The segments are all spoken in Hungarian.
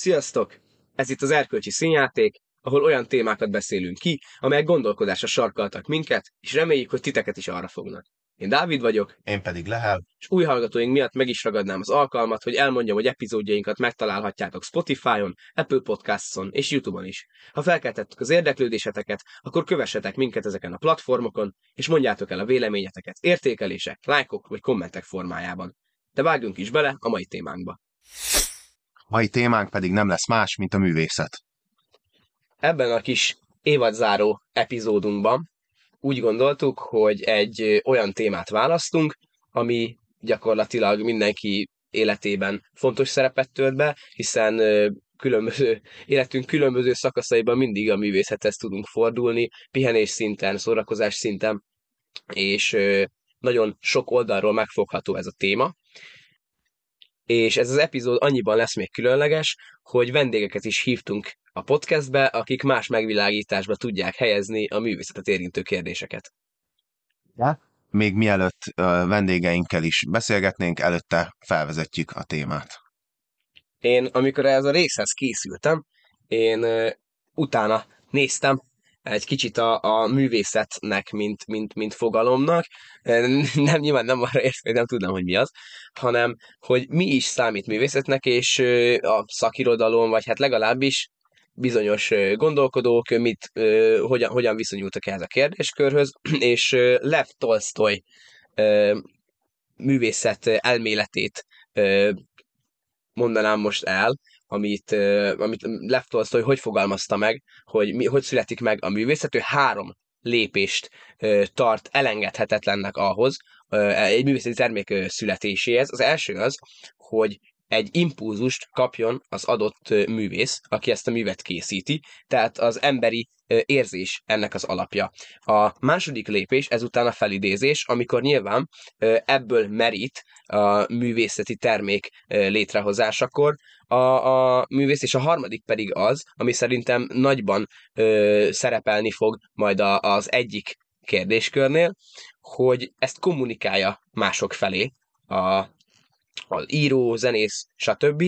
Sziasztok! Ez itt az Erkölcsi Színjáték, ahol olyan témákat beszélünk ki, amelyek gondolkodásra sarkaltak minket, és reméljük, hogy titeket is arra fognak. Én Dávid vagyok, Én pedig Lehel. és új hallgatóink miatt meg is ragadnám az alkalmat, hogy elmondjam, hogy epizódjainkat megtalálhatjátok Spotify-on, Apple Podcasts-on és YouTube-on is. Ha felkeltettük az érdeklődéseteket, akkor kövessetek minket ezeken a platformokon, és mondjátok el a véleményeteket értékelések, lájkok vagy kommentek formájában. De vágjunk is bele a mai témánkba. Mai témánk pedig nem lesz más, mint a művészet. Ebben a kis évadzáró epizódunkban úgy gondoltuk, hogy egy olyan témát választunk, ami gyakorlatilag mindenki életében fontos szerepet tölt be, hiszen különböző, életünk különböző szakaszaiban mindig a művészethez tudunk fordulni, pihenés szinten, szórakozás szinten, és nagyon sok oldalról megfogható ez a téma. És ez az epizód annyiban lesz még különleges, hogy vendégeket is hívtunk a podcastbe, akik más megvilágításba tudják helyezni a művészetet érintő kérdéseket. Még mielőtt vendégeinkkel is beszélgetnénk, előtte felvezetjük a témát. Én, amikor ez a részhez készültem, én utána néztem egy kicsit a, a művészetnek, mint, mint, mint fogalomnak. Nem, nyilván nem arra érsz, hogy nem tudnám, hogy mi az, hanem, hogy mi is számít művészetnek, és a szakirodalom, vagy hát legalábbis bizonyos gondolkodók mit, hogyan, hogyan viszonyultak ehhez a kérdéskörhöz, és Lev Tolstoy művészet elméletét mondanám most el, amit, amit Lev Tolstoy hogy fogalmazta meg, hogy mi, hogy születik meg a művészet. Ő három lépést tart elengedhetetlennek ahhoz, egy művészeti termék születéséhez. Az első az, hogy egy impulzust kapjon az adott művész, aki ezt a művet készíti, tehát az emberi érzés ennek az alapja. A második lépés ezután a felidézés, amikor nyilván ebből merít a művészeti termék létrehozásakor a, a művész, és a harmadik pedig az, ami szerintem nagyban ö, szerepelni fog majd a, az egyik kérdéskörnél, hogy ezt kommunikálja mások felé, a, az író, zenész, stb.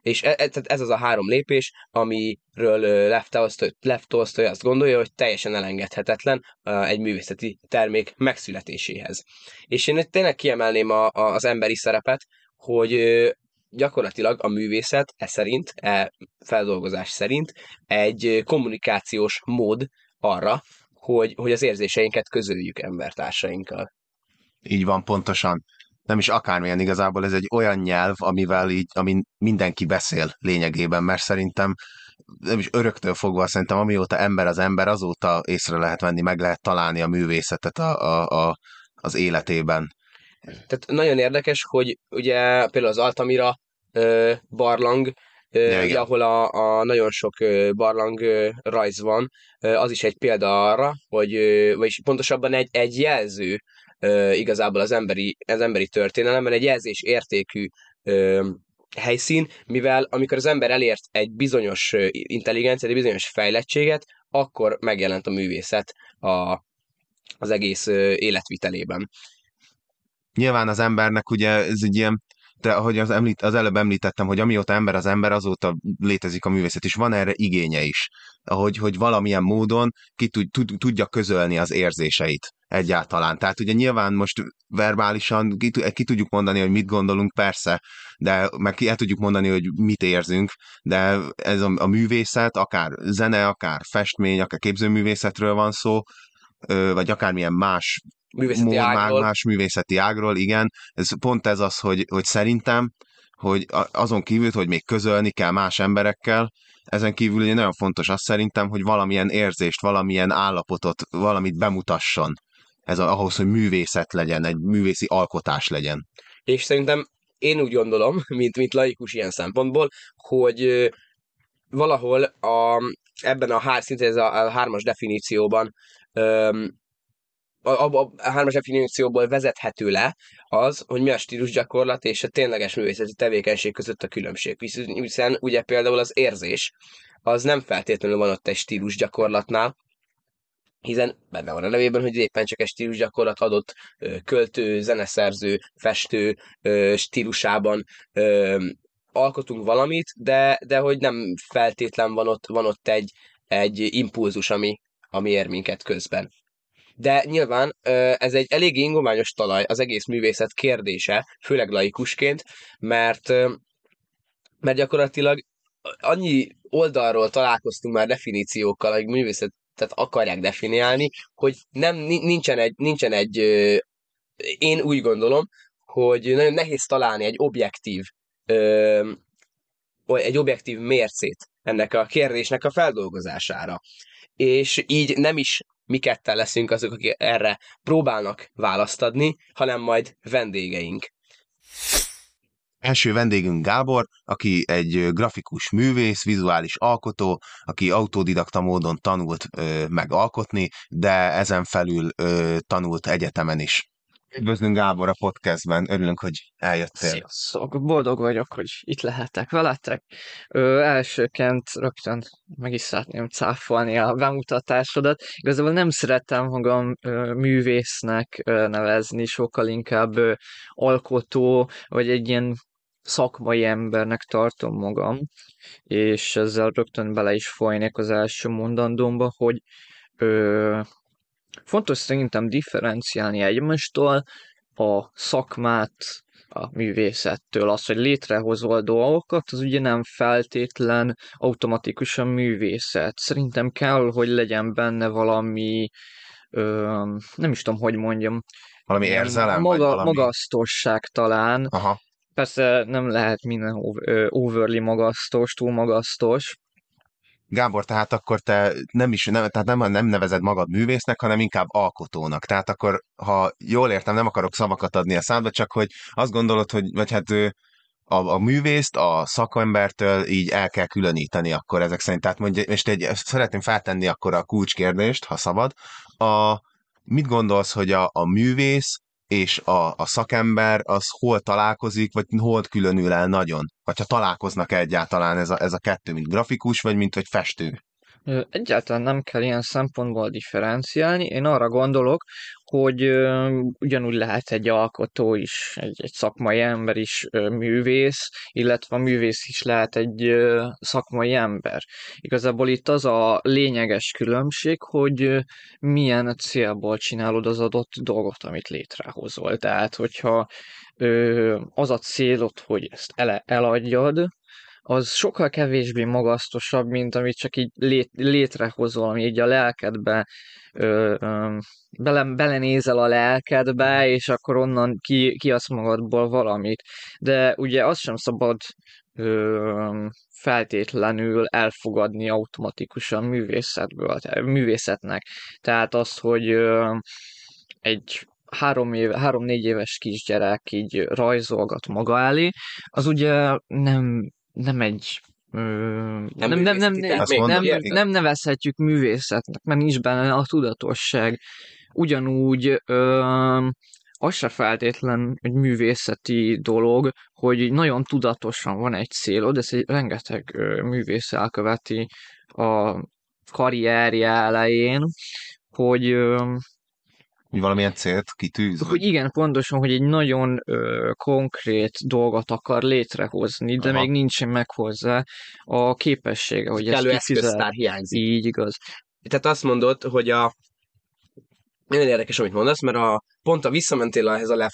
És e, e, ez az a három lépés, amiről Lev Tolstoy, Lev Tolstoy azt gondolja, hogy teljesen elengedhetetlen egy művészeti termék megszületéséhez. És én tényleg kiemelném a, a, az emberi szerepet, hogy gyakorlatilag a művészet e szerint, e feldolgozás szerint egy kommunikációs mód arra, hogy, hogy az érzéseinket közöljük embertársainkkal. Így van, pontosan. Nem is akármilyen igazából, ez egy olyan nyelv, amivel így, amin mindenki beszél lényegében, mert szerintem nem is öröktől fogva, szerintem amióta ember az ember, azóta észre lehet venni, meg lehet találni a művészetet a, a, a, az életében. Tehát nagyon érdekes, hogy ugye például az Altamira ö, barlang, Ja, ugye, ahol a, a nagyon sok barlang rajz van, az is egy példa arra, hogy, vagyis pontosabban egy, egy jelző igazából az emberi, az emberi történelemben, egy jelzés értékű ö, helyszín, mivel amikor az ember elért egy bizonyos intelligenciát, egy bizonyos fejlettséget, akkor megjelent a művészet a, az egész életvitelében. Nyilván az embernek ugye ez egy ilyen, de ahogy az, említ, az előbb említettem, hogy amióta ember az ember, azóta létezik a művészet, és van erre igénye is, hogy, hogy valamilyen módon ki tud, tud, tudja közölni az érzéseit egyáltalán. Tehát ugye nyilván most verbálisan ki, ki tudjuk mondani, hogy mit gondolunk, persze, de meg ki el tudjuk mondani, hogy mit érzünk, de ez a, a művészet, akár zene, akár festmény, akár képzőművészetről van szó, vagy akármilyen más Művészeti mód, ágról. más művészeti ágról, igen. Ez pont ez az, hogy, hogy szerintem, hogy azon kívül, hogy még közölni kell más emberekkel, ezen kívül ugye nagyon fontos az szerintem, hogy valamilyen érzést, valamilyen állapotot, valamit bemutasson. Ez a, ahhoz, hogy művészet legyen, egy művészi alkotás legyen. És szerintem én úgy gondolom, mint, mint laikus ilyen szempontból, hogy valahol a, ebben a, hár, szinte ez a, a hármas definícióban öm, a, a, a hármas definícióból vezethető le az, hogy mi a stílusgyakorlat és a tényleges művészeti tevékenység között a különbség. Hisz- Hiszen ugye például az érzés, az nem feltétlenül van ott egy stílusgyakorlatnál, hiszen benne van a nevében, hogy éppen csak egy stílusgyakorlat adott költő, zeneszerző, festő stílusában alkotunk valamit, de, de hogy nem feltétlen van ott, van ott egy, egy impulzus, ami, ami ér minket közben. De nyilván ez egy elég ingományos talaj, az egész művészet kérdése, főleg laikusként, mert, mert gyakorlatilag annyi oldalról találkoztunk már definíciókkal, hogy művészetet akarják definiálni, hogy nem, nincsen egy, nincsen egy én úgy gondolom, hogy nagyon nehéz találni egy objektív egy objektív mércét ennek a kérdésnek a feldolgozására. És így nem is mi ketten leszünk azok, akik erre próbálnak választ adni, hanem majd vendégeink. Első vendégünk Gábor, aki egy grafikus művész, vizuális alkotó, aki autodidakta módon tanult ö, meg alkotni, de ezen felül ö, tanult egyetemen is. Üdvözlünk Gábor a podcastben, örülünk, hogy eljöttél. Sziasztok, boldog vagyok, hogy itt lehetek veletek. Ö, elsőként rögtön meg is szeretném cáfolni a bemutatásodat. Igazából nem szerettem magam ö, művésznek ö, nevezni, sokkal inkább ö, alkotó, vagy egy ilyen szakmai embernek tartom magam, és ezzel rögtön bele is folynék az első mondandómba, hogy ö, Fontos szerintem differenciálni egymástól a szakmát a művészettől. Az, hogy létrehozol dolgokat, az ugye nem feltétlen automatikusan művészet. Szerintem kell, hogy legyen benne valami, ö, nem is tudom, hogy mondjam, valami érzelem? Maga, valami... Magasztosság talán. Aha. Persze nem lehet minden overly magasztos, túl magasztos, Gábor, tehát akkor te nem is, nem, tehát nem, nem nevezed magad művésznek, hanem inkább alkotónak. Tehát akkor, ha jól értem, nem akarok szavakat adni a számba, csak hogy azt gondolod, hogy, vagy hát a, a művészt a szakembertől így el kell különíteni akkor ezek szerint. Tehát mondja, és egy, szeretném feltenni akkor a kulcskérdést, ha szabad. A, mit gondolsz, hogy a, a művész és a, a szakember az hol találkozik, vagy hol különül el nagyon? Vagy ha találkoznak egyáltalán ez a, ez a kettő, mint grafikus, vagy mint egy festő? Egyáltalán nem kell ilyen szempontból differenciálni. Én arra gondolok, hogy ugyanúgy lehet egy alkotó is, egy, egy szakmai ember is művész, illetve a művész is lehet egy szakmai ember. Igazából itt az a lényeges különbség, hogy milyen célból csinálod az adott dolgot, amit létrehozol. Tehát, hogyha az a célod, hogy ezt ele, eladjad, az sokkal kevésbé magasztosabb, mint amit csak így lét, létrehozol, ami így a lelkedbe ö, ö, bele, belenézel a lelkedbe, és akkor onnan ki, kiasz magadból valamit. De ugye azt sem szabad ö, feltétlenül elfogadni automatikusan művészetből, művészetnek. Tehát az, hogy ö, egy három, éve, három-négy éves kisgyerek így rajzolgat maga elé, az ugye nem nem egy nem, nem, nem, nem, nem, nem, nevezhetjük művészetnek, mert nincs benne a tudatosság. Ugyanúgy ö, az se feltétlen egy művészeti dolog, hogy nagyon tudatosan van egy célod, ez egy rengeteg ö, művész elköveti a karrierje elején, hogy ö, hogy valamilyen célt kitűz? Hogy igen, pontosan, hogy egy nagyon ö, konkrét dolgot akar létrehozni, de Aha. még nincsen meg hozzá a képessége, hogy Kellő ezt eszköztár hiányzik. Így igaz. Tehát azt mondod, hogy a nagyon érdekes, amit mondasz, mert a, pont a visszamentél ehhez a Lev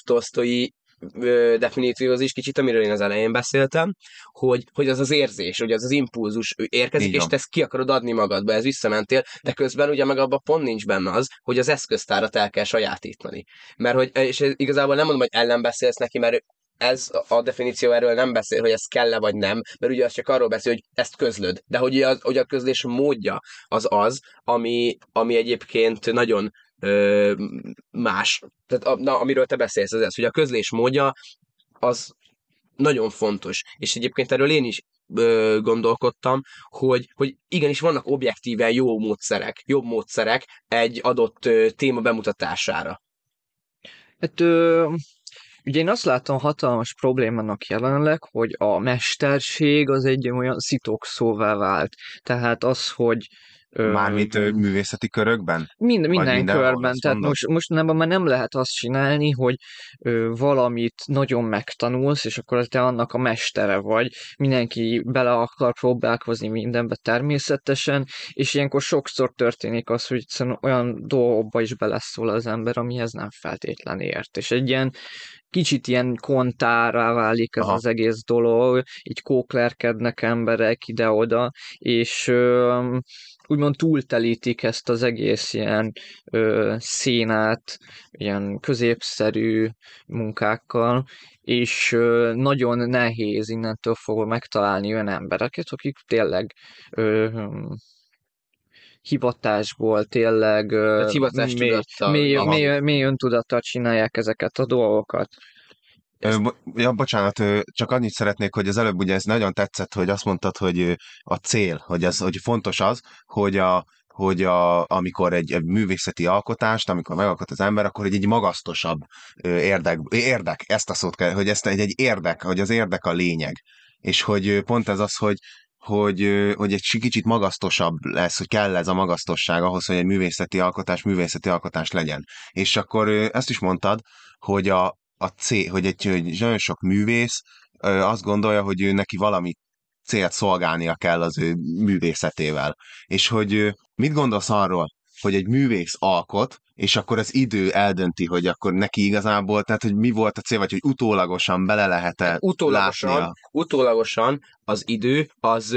definícióhoz is kicsit, amiről én az elején beszéltem, hogy, hogy az az érzés, hogy az az impulzus érkezik, és te ezt ki akarod adni magadba, ez visszamentél, de közben ugye meg abban pont nincs benne az, hogy az eszköztárat el kell sajátítani. Mert hogy, és igazából nem mondom, hogy ellen beszélsz neki, mert ez a definíció erről nem beszél, hogy ez kell-e vagy nem, mert ugye az csak arról beszél, hogy ezt közlöd. De hogy a, hogy a közlés módja az az, ami, ami egyébként nagyon más. Tehát a, na, amiről te beszélsz, az ez, hogy a közlés módja az nagyon fontos. És egyébként erről én is ö, gondolkodtam, hogy, hogy igenis vannak objektíven jó módszerek, jobb módszerek egy adott ö, téma bemutatására. Hát ö, ugye én azt látom hatalmas problémának jelenleg, hogy a mesterség az egy olyan szitok vált. Tehát az, hogy Mármint ö, művészeti körökben? Mind, minden mindenhol, körben. Tehát mondod? most, most nem, már nem lehet azt csinálni, hogy ö, valamit nagyon megtanulsz, és akkor te annak a mestere vagy. Mindenki bele akar próbálkozni mindenbe természetesen, és ilyenkor sokszor történik az, hogy egyszerűen olyan dolgokba is beleszól az ember, amihez nem feltétlen ért. És egy ilyen kicsit ilyen kontárá válik ez Aha. az egész dolog, így kóklerkednek emberek ide-oda, és ö, úgymond túltelítik ezt az egész ilyen ö, szénát, ilyen középszerű munkákkal, és ö, nagyon nehéz innentől fogva megtalálni olyan embereket, akik tényleg ö, hivatásból, tényleg hivatástudattal mély, Aha. mély, mély öntudattal csinálják ezeket a dolgokat. Bo- ja, bocsánat, csak annyit szeretnék, hogy az előbb ugye ez nagyon tetszett, hogy azt mondtad, hogy a cél, hogy, ez, hogy fontos az, hogy a, hogy a, amikor egy, egy művészeti alkotást, amikor megalkot az ember, akkor egy, egy magasztosabb érdek, érdek, ezt a szót kell, hogy ezt egy, egy érdek, hogy az érdek a lényeg. És hogy pont ez az, hogy hogy, hogy egy si- kicsit magasztosabb lesz, hogy kell ez a magasztosság ahhoz, hogy egy művészeti alkotás művészeti alkotás legyen. És akkor ezt is mondtad, hogy a, a cél, hogy egy hogy nagyon sok művész azt gondolja, hogy ő neki valami célt szolgálnia kell az ő művészetével. És hogy mit gondolsz arról, hogy egy művész alkot, és akkor az idő eldönti, hogy akkor neki igazából, tehát hogy mi volt a cél, vagy hogy utólagosan bele lehet-e Utólagosan, látnia. utólagosan az idő, az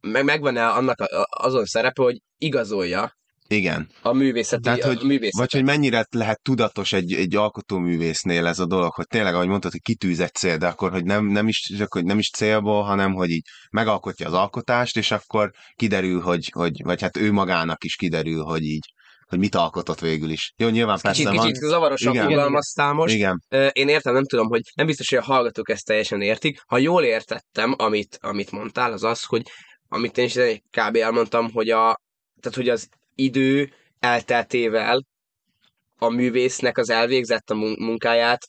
meg, megvan-e annak a, a- azon szerepe, hogy igazolja Igen. a művészeti, Tehát, hogy, a művészetet. vagy hogy mennyire lehet tudatos egy, egy alkotóművésznél ez a dolog, hogy tényleg, ahogy mondtad, hogy kitűz egy cél, de akkor, hogy nem, nem, is, hogy nem is célból, hanem, hogy így megalkotja az alkotást, és akkor kiderül, hogy, hogy vagy hát ő magának is kiderül, hogy így, hogy mit alkotott végül is. Jó, nyilván persze Kicsit, van. kicsit zavarosan Igen. fogalmaztál most. Igen, Én értem, nem tudom, hogy nem biztos, hogy a hallgatók ezt teljesen értik. Ha jól értettem, amit, amit mondtál, az az, hogy amit én is kb. elmondtam, hogy, a, tehát, hogy az idő elteltével a művésznek az elvégzett a mun- munkáját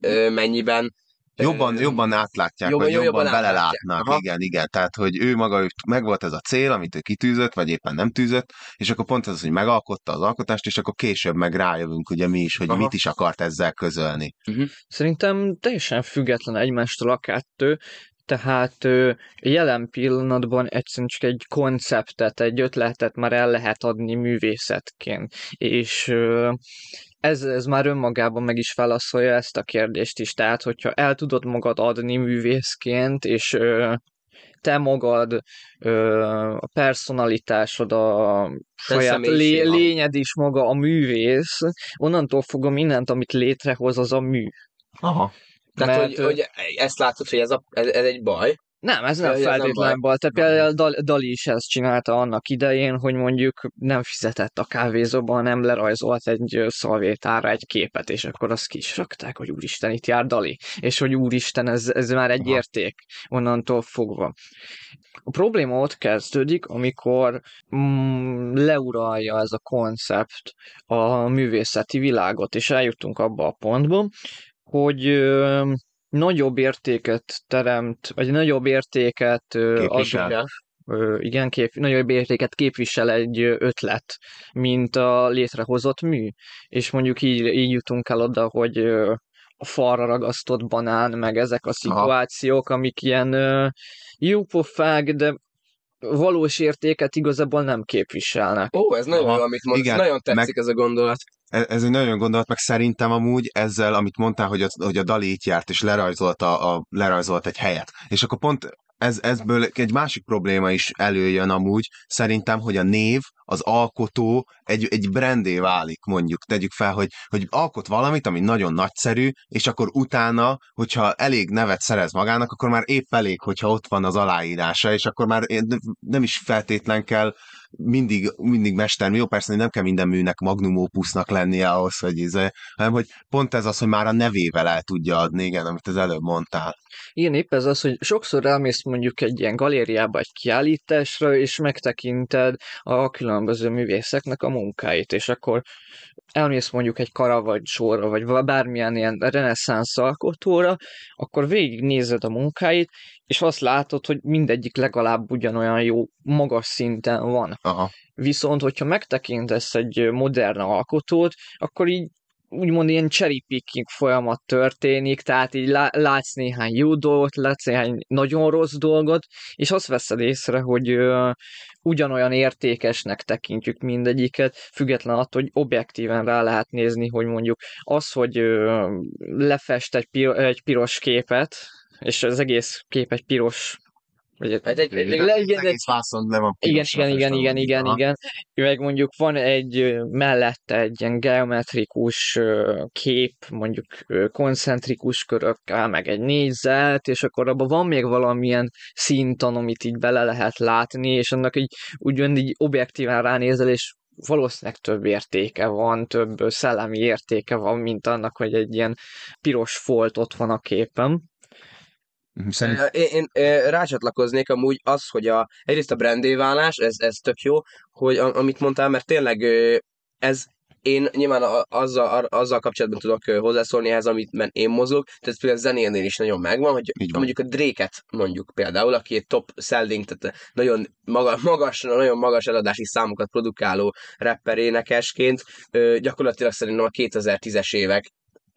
ö, mennyiben jobban, jobban átlátják, jobban- vagy jobban, jobban belelátnak. Aha. igen, igen, tehát, hogy ő maga, ő megvolt ez a cél, amit ő kitűzött, vagy éppen nem tűzött, és akkor pont az, hogy megalkotta az alkotást, és akkor később meg rájövünk, ugye mi is, hogy Aha. mit is akart ezzel közölni. Szerintem teljesen független egymástól a kettő, tehát jelen pillanatban egyszerűen csak egy konceptet, egy ötletet már el lehet adni művészetként, és ez, ez már önmagában meg is válaszolja ezt a kérdést is, tehát hogyha el tudod magad adni művészként, és te magad, a personalitásod, a saját lé, lényed is maga a művész, onnantól fogva mindent, amit létrehoz, az a mű. Aha. Tehát, Mert, hogy, hogy ezt látod, hogy ez, a, ez, ez egy baj. Nem, ez nem feltétlenül baj. Tehát például Dal- Dali is ezt csinálta annak idején, hogy mondjuk nem fizetett a kávézóban, hanem lerajzolt egy szalvétára egy képet, és akkor azt ki is rakták, hogy úristen, itt jár Dali. És hogy úristen, ez, ez már egy Aha. érték onnantól fogva. A probléma ott kezdődik, amikor mm, leuralja ez a koncept a művészeti világot, és eljutunk abba a pontba, hogy ö, nagyobb értéket teremt, vagy nagyobb értéket Képvisel. ö, igen, kép, nagyobb értéket képvisel egy ötlet, mint a létrehozott mű. És mondjuk így, így jutunk el oda, hogy ö, a falra ragasztott banán, meg ezek a szituációk, amik ilyen jópofák, de valós értéket igazából nem képviselnek. Ó, ez nagyon Aha, jó, amit mondasz. igen, Nagyon tetszik meg- ez a gondolat. Ez, ez egy nagyon gondolat, meg szerintem amúgy ezzel, amit mondtál, hogy a, hogy a Dali itt járt, és lerajzolt, a, a, lerajzolt egy helyet. És akkor pont ez, ezből egy másik probléma is előjön amúgy, szerintem, hogy a név, az alkotó egy, egy brandé válik, mondjuk, tegyük fel, hogy, hogy alkot valamit, ami nagyon nagyszerű, és akkor utána, hogyha elég nevet szerez magának, akkor már épp elég, hogyha ott van az aláírása, és akkor már nem is feltétlen kell mindig, mindig mestermű. Jó, persze, hogy nem kell minden műnek magnum opusnak lennie ahhoz, hogy izé, hanem hogy pont ez az, hogy már a nevével el tudja adni, igen, amit az előbb mondtál. Igen, épp ez az, hogy sokszor elmész mondjuk egy ilyen galériába, egy kiállításra, és megtekinted a különböző művészeknek a munkáit, és akkor elmész mondjuk egy Caravaggio-ra, vagy bármilyen ilyen reneszánsz alkotóra, akkor végignézed a munkáit, és azt látod, hogy mindegyik legalább ugyanolyan jó, magas szinten van. Aha. Viszont, hogyha megtekintesz egy modern alkotót, akkor így úgymond ilyen cherry picking folyamat történik, tehát így lá- látsz néhány jó dolgot, látsz néhány nagyon rossz dolgot, és azt veszed észre, hogy ugyanolyan értékesnek tekintjük mindegyiket, független attól, hogy objektíven rá lehet nézni, hogy mondjuk az, hogy lefest egy piros képet, és az egész kép egy piros vagy Hát egy, egy, Le- Az igen, egész vászon le van igen, igen, igen, festve. igen, igen, igen. Meg mondjuk van egy mellette egy ilyen geometrikus kép, mondjuk koncentrikus körökkel, meg egy négyzet, és akkor abban van még valamilyen szinton, amit így bele lehet látni, és annak így ugyan így objektíven ránézel, és valószínűleg több értéke van, több szellemi értéke van, mint annak, hogy egy ilyen piros folt ott van a képen. Szerintem Én, én, én rácsatlakoznék amúgy az, hogy a, egyrészt a brandéválás, ez, ez tök jó, hogy a, amit mondtál, mert tényleg ez én nyilván a- azzal, a- azzal kapcsolatban tudok hozzászólni ehhez, amit mert én mozog, tehát például a zenénél is nagyon megvan, hogy Így van. mondjuk a Drake-et mondjuk például, aki egy top selling, tehát nagyon maga, magas, nagyon magas eladási számokat produkáló rapper énekesként, gyakorlatilag szerintem a 2010-es évek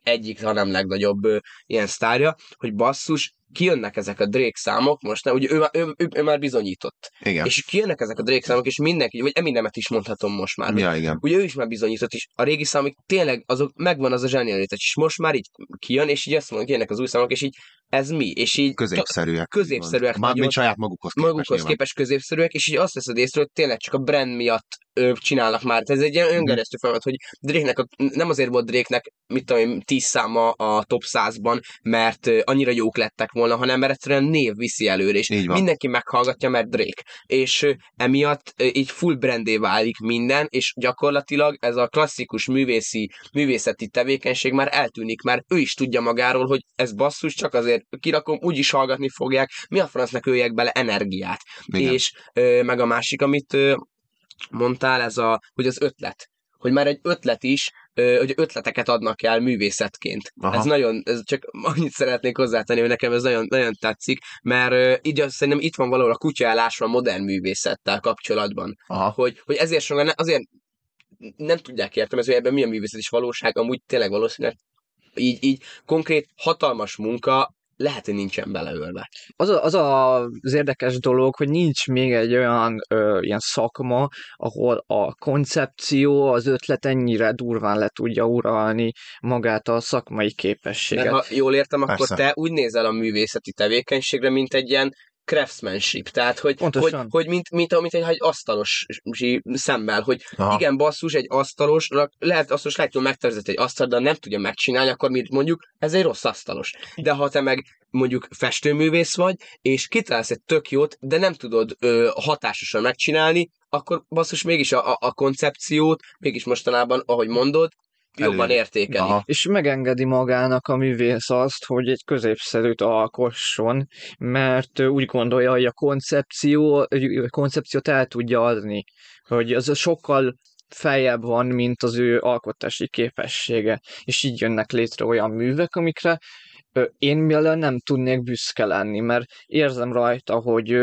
egyik, ha nem legnagyobb ö, ilyen sztárja, hogy basszus, kijönnek ezek a Drake számok, most ne, ugye ő, már- ő, ő, ő már bizonyított. igen. És kijönnek ezek a Drake számok, és mindenki, vagy Eminemet is mondhatom most már, Ja, igen. ugye ő is már bizonyított, és a régi számok tényleg azok megvan az a zsenialitás, és most már így kijön, és így azt mondjuk, jönnek az új számok, és így ez mi? És így Középszerűek. középszerűek Már mint saját magukhoz képest. magukhoz nyilván. képest középszerűek, és így azt veszed észre, hogy tényleg csak a brand miatt ö, csinálnak már. Ez egy ilyen öngeresztő folyamat, hogy Drake-nek, a, nem azért volt Drake-nek, mit tudom én, 10 száma a top 100-ban, mert annyira jók lettek volna, hanem mert egyszerűen név viszi előre, és mindenki meghallgatja, mert Drake. És emiatt így full brandé válik minden, és gyakorlatilag ez a klasszikus művészi, művészeti tevékenység már eltűnik, mert ő is tudja magáról, hogy ez basszus, csak azért kirakom, úgyis hallgatni fogják, mi a francnak öljek bele energiát. Igen. És ö, meg a másik, amit ö, mondtál, ez a, hogy az ötlet. Hogy már egy ötlet is, hogy ötleteket adnak el művészetként. Aha. Ez nagyon, ez csak annyit szeretnék hozzátenni, hogy nekem ez nagyon, nagyon tetszik, mert így azt szerintem itt van valahol a kutyállás a modern művészettel kapcsolatban. Aha. Hogy, hogy ezért ne- azért nem tudják értelmezni, hogy ebben mi a művészet és valóság, amúgy tényleg valószínűleg így, így konkrét hatalmas munka lehet, hogy nincsen beleölve. az, a, az a, az érdekes dolog, hogy nincs még egy olyan ö, ilyen szakma, ahol a koncepció, az ötlet ennyire durván le tudja uralni magát a szakmai képességet. Mert ha jól értem, akkor Persze. te úgy nézel a művészeti tevékenységre, mint egy ilyen craftsmanship, tehát hogy, hogy, Pontosan. hogy mint, mint, mint egy, egy asztalos szemmel, hogy Aha. Igen, basszus, egy asztalos, lehet asztalos, lehet, hogy megtervezett egy asztal, de nem tudja megcsinálni, akkor mit mondjuk, ez egy rossz asztalos. De ha te meg mondjuk festőművész vagy, és kitalálsz egy tök jót, de nem tudod ö, hatásosan megcsinálni, akkor basszus mégis a, a, a koncepciót, mégis mostanában, ahogy mondod, jobban Elő- értékeli. Aha. És megengedi magának a művész azt, hogy egy középszerűt alkosson, mert úgy gondolja, hogy a koncepció, a koncepciót el tudja adni, hogy az sokkal feljebb van, mint az ő alkotási képessége, és így jönnek létre olyan művek, amikre én például nem tudnék büszke lenni, mert érzem rajta, hogy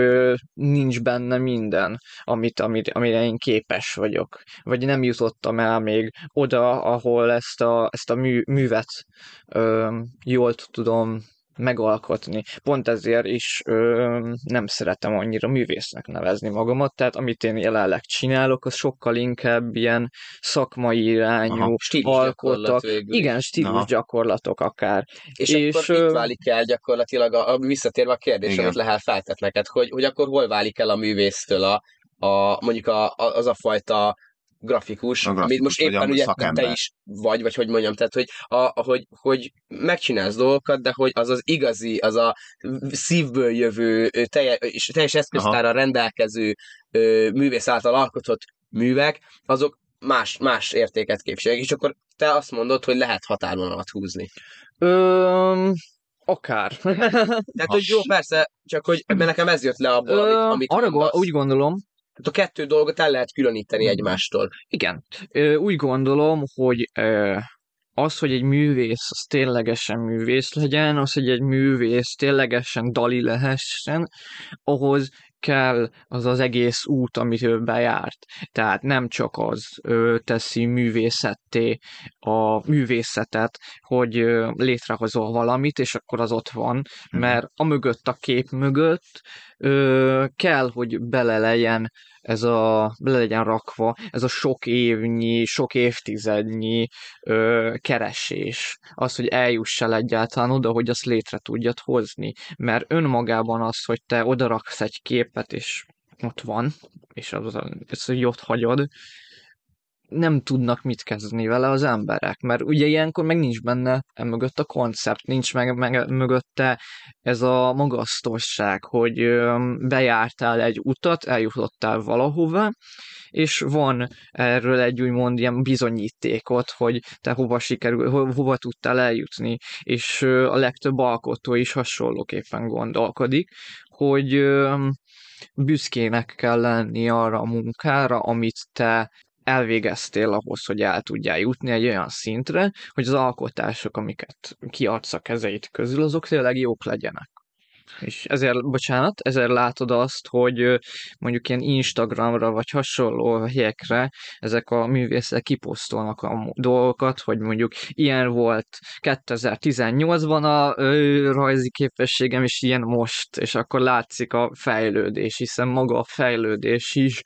nincs benne minden, amit, amit, amire én képes vagyok, vagy nem jutottam el még oda, ahol ezt a, ezt a mű, művet ö, jól tudom megalkotni. Pont ezért is ö, nem szeretem annyira művésznek nevezni magamat, tehát amit én jelenleg csinálok, az sokkal inkább ilyen szakmai irányú Aha, alkotok. Igen, stílus Aha. gyakorlatok akár. És, És, és akkor ö, itt válik el gyakorlatilag, a, a, visszatérve a kérdés, Igen. amit Lehel feltett neked, hogy, hogy akkor hol válik el a művésztől a, a mondjuk a, a, az a fajta grafikus, A grafikus, amit most éppen ugye szakember. te is vagy, vagy hogy mondjam, tehát hogy, a, hogy, hogy megcsinálsz dolgokat, de hogy az az igazi, az a szívből jövő, ö, telje, és teljes eszköztárral rendelkező ö, művész által alkotott művek, azok más, más értéket képviselnek, és akkor te azt mondod, hogy lehet határvonalat húzni. Ö, akár. Tehát, hogy jó, persze, csak hogy mert nekem ez jött le abból, amit, amit arra gond, úgy gondolom, Tehát a kettő dolgot el lehet különíteni egymástól. Igen. Úgy gondolom, hogy az, hogy egy művész az ténylegesen művész legyen, az, hogy egy művész ténylegesen dali lehessen, ahhoz kell az az egész út, amit ő bejárt. Tehát nem csak az ő teszi művészetté a művészetet, hogy létrehozol valamit, és akkor az ott van, mert a mögött, a kép mögött ö, kell, hogy bele legyen ez a, bele legyen rakva, ez a sok évnyi, sok évtizednyi ö, keresés, az, hogy eljuss el egyáltalán oda, hogy azt létre tudjad hozni. Mert önmagában az, hogy te odaraksz egy képet, és ott van, és az, az hogy ott hagyod, nem tudnak mit kezdeni vele az emberek, mert ugye ilyenkor meg nincs benne mögött a koncept, nincs meg, meg mögötte ez a magasztosság, hogy bejártál egy utat, eljutottál valahova, és van erről egy úgymond ilyen bizonyítékot, hogy te hova sikerül, ho- hova tudtál eljutni, és a legtöbb alkotó is hasonlóképpen gondolkodik, hogy büszkének kell lenni arra a munkára, amit te elvégeztél ahhoz, hogy el tudjál jutni egy olyan szintre, hogy az alkotások, amiket kiadsz a kezeit közül, azok tényleg jók legyenek. És ezért, bocsánat, ezért látod azt, hogy mondjuk ilyen Instagramra vagy hasonló helyekre ezek a művészek kiposztolnak a dolgokat, hogy mondjuk ilyen volt 2018-ban a rajzi képességem, és ilyen most, és akkor látszik a fejlődés, hiszen maga a fejlődés is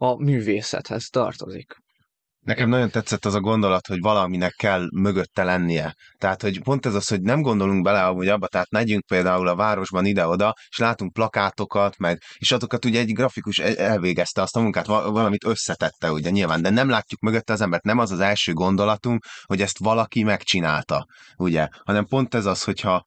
a művészethez tartozik. Nekem nagyon tetszett az a gondolat, hogy valaminek kell mögötte lennie. Tehát, hogy pont ez az, hogy nem gondolunk bele hogy abba, tehát megyünk például a városban ide-oda, és látunk plakátokat, meg, és azokat ugye egy grafikus el- elvégezte azt a munkát, va- valamit összetette, ugye nyilván, de nem látjuk mögötte az embert, nem az az első gondolatunk, hogy ezt valaki megcsinálta, ugye, hanem pont ez az, hogyha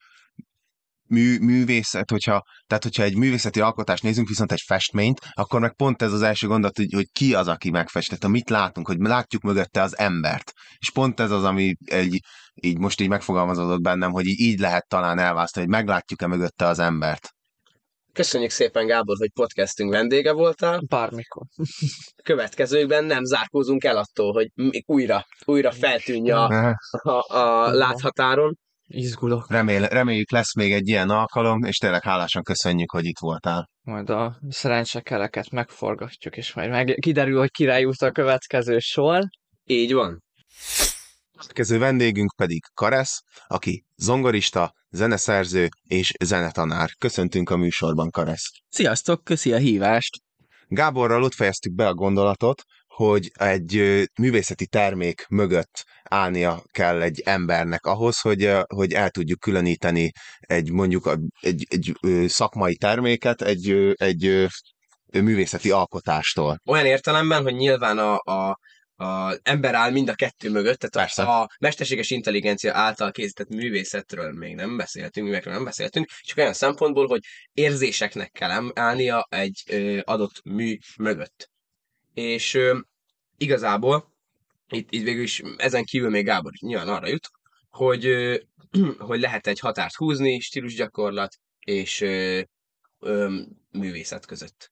mű, művészet, hogyha, tehát hogyha egy művészeti alkotást nézünk, viszont egy festményt, akkor meg pont ez az első gondolat, hogy, hogy ki az, aki megfestette, mit látunk, hogy látjuk mögötte az embert. És pont ez az, ami egy, így most így megfogalmazódott bennem, hogy így, így lehet talán elválasztani, hogy meglátjuk-e mögötte az embert. Köszönjük szépen, Gábor, hogy podcastünk vendége voltál. Bármikor. Következőkben nem zárkózunk el attól, hogy újra, újra feltűnj a, a, a láthatáron. Izgulok. Remél, reméljük lesz még egy ilyen alkalom, és tényleg hálásan köszönjük, hogy itt voltál. Majd a szerencsekeleket megforgatjuk, és majd meg kiderül, hogy király jut a következő sor. Így van. Következő vendégünk pedig Karesz, aki zongorista, zeneszerző és zenetanár. Köszöntünk a műsorban, Karesz. Sziasztok, köszi a hívást! Gáborral ott fejeztük be a gondolatot, hogy egy művészeti termék mögött állnia kell egy embernek ahhoz, hogy, hogy el tudjuk különíteni egy mondjuk egy, egy szakmai terméket egy, egy művészeti alkotástól. Olyan értelemben, hogy nyilván a, a, a ember áll mind a kettő mögött, tehát Persze. a, mesterséges intelligencia által készített művészetről még nem beszéltünk, művekről nem beszéltünk, csak olyan szempontból, hogy érzéseknek kell állnia egy ö, adott mű mögött. És ö, igazából itt, itt végül is ezen kívül még Gábor nyilván arra jut, hogy, ö, hogy lehet egy határt húzni stílusgyakorlat és ö, ö, művészet között,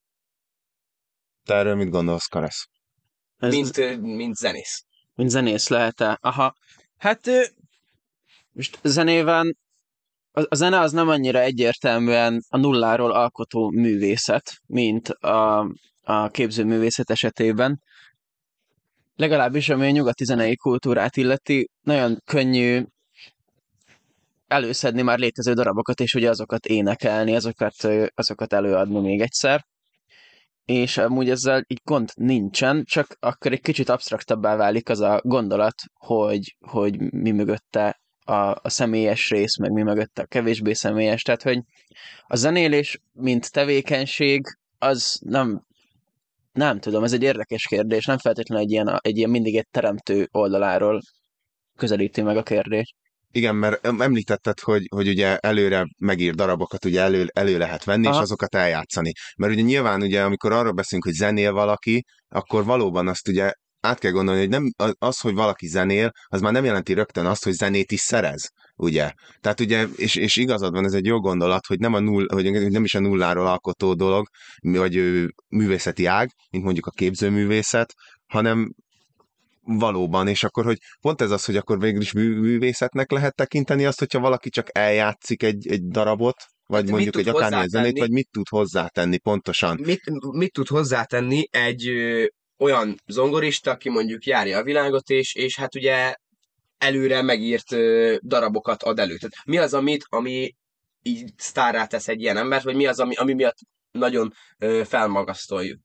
Te erről mit gondolsz, Karesz? Ez mint, ö, mint zenész. mint zenész lehet-e? Aha. Hát ö, most zenében a, a zene az nem annyira egyértelműen a nulláról alkotó művészet, mint a, a képzőművészet esetében. Legalábbis ami a nyugati zenei kultúrát illeti, nagyon könnyű előszedni már létező darabokat, és ugye azokat énekelni, azokat, azokat előadni még egyszer. És amúgy ezzel így gond nincsen, csak akkor egy kicsit absztraktabbá válik az a gondolat, hogy, hogy mi mögötte a, a személyes rész, meg mi mögötte a kevésbé személyes. Tehát, hogy a zenélés, mint tevékenység, az nem, nem tudom, ez egy érdekes kérdés, nem feltétlenül egy ilyen, egy ilyen mindig egy teremtő oldaláról közelíti meg a kérdést. Igen, mert említetted, hogy, hogy ugye előre megír darabokat ugye elő, elő lehet venni, Aha. és azokat eljátszani. Mert ugye nyilván ugye, amikor arról beszélünk, hogy zenél valaki, akkor valóban azt ugye át kell gondolni, hogy nem, az, hogy valaki zenél, az már nem jelenti rögtön azt, hogy zenét is szerez, ugye? Tehát ugye, és, és igazad van, ez egy jó gondolat, hogy nem, a null, hogy nem is a nulláról alkotó dolog, vagy művészeti ág, mint mondjuk a képzőművészet, hanem valóban, és akkor, hogy pont ez az, hogy akkor végül is művészetnek lehet tekinteni azt, hogyha valaki csak eljátszik egy, egy darabot, vagy hát mondjuk egy akármilyen zenét, vagy mit tud hozzátenni pontosan? Mit, mit tud hozzátenni egy olyan zongorista, aki mondjuk járja a világot, és, és hát ugye előre megírt darabokat ad elő. Tehát mi az, amit, ami így sztárrá tesz egy ilyen embert, vagy mi az, ami, ami miatt nagyon ö, felmagasztoljuk?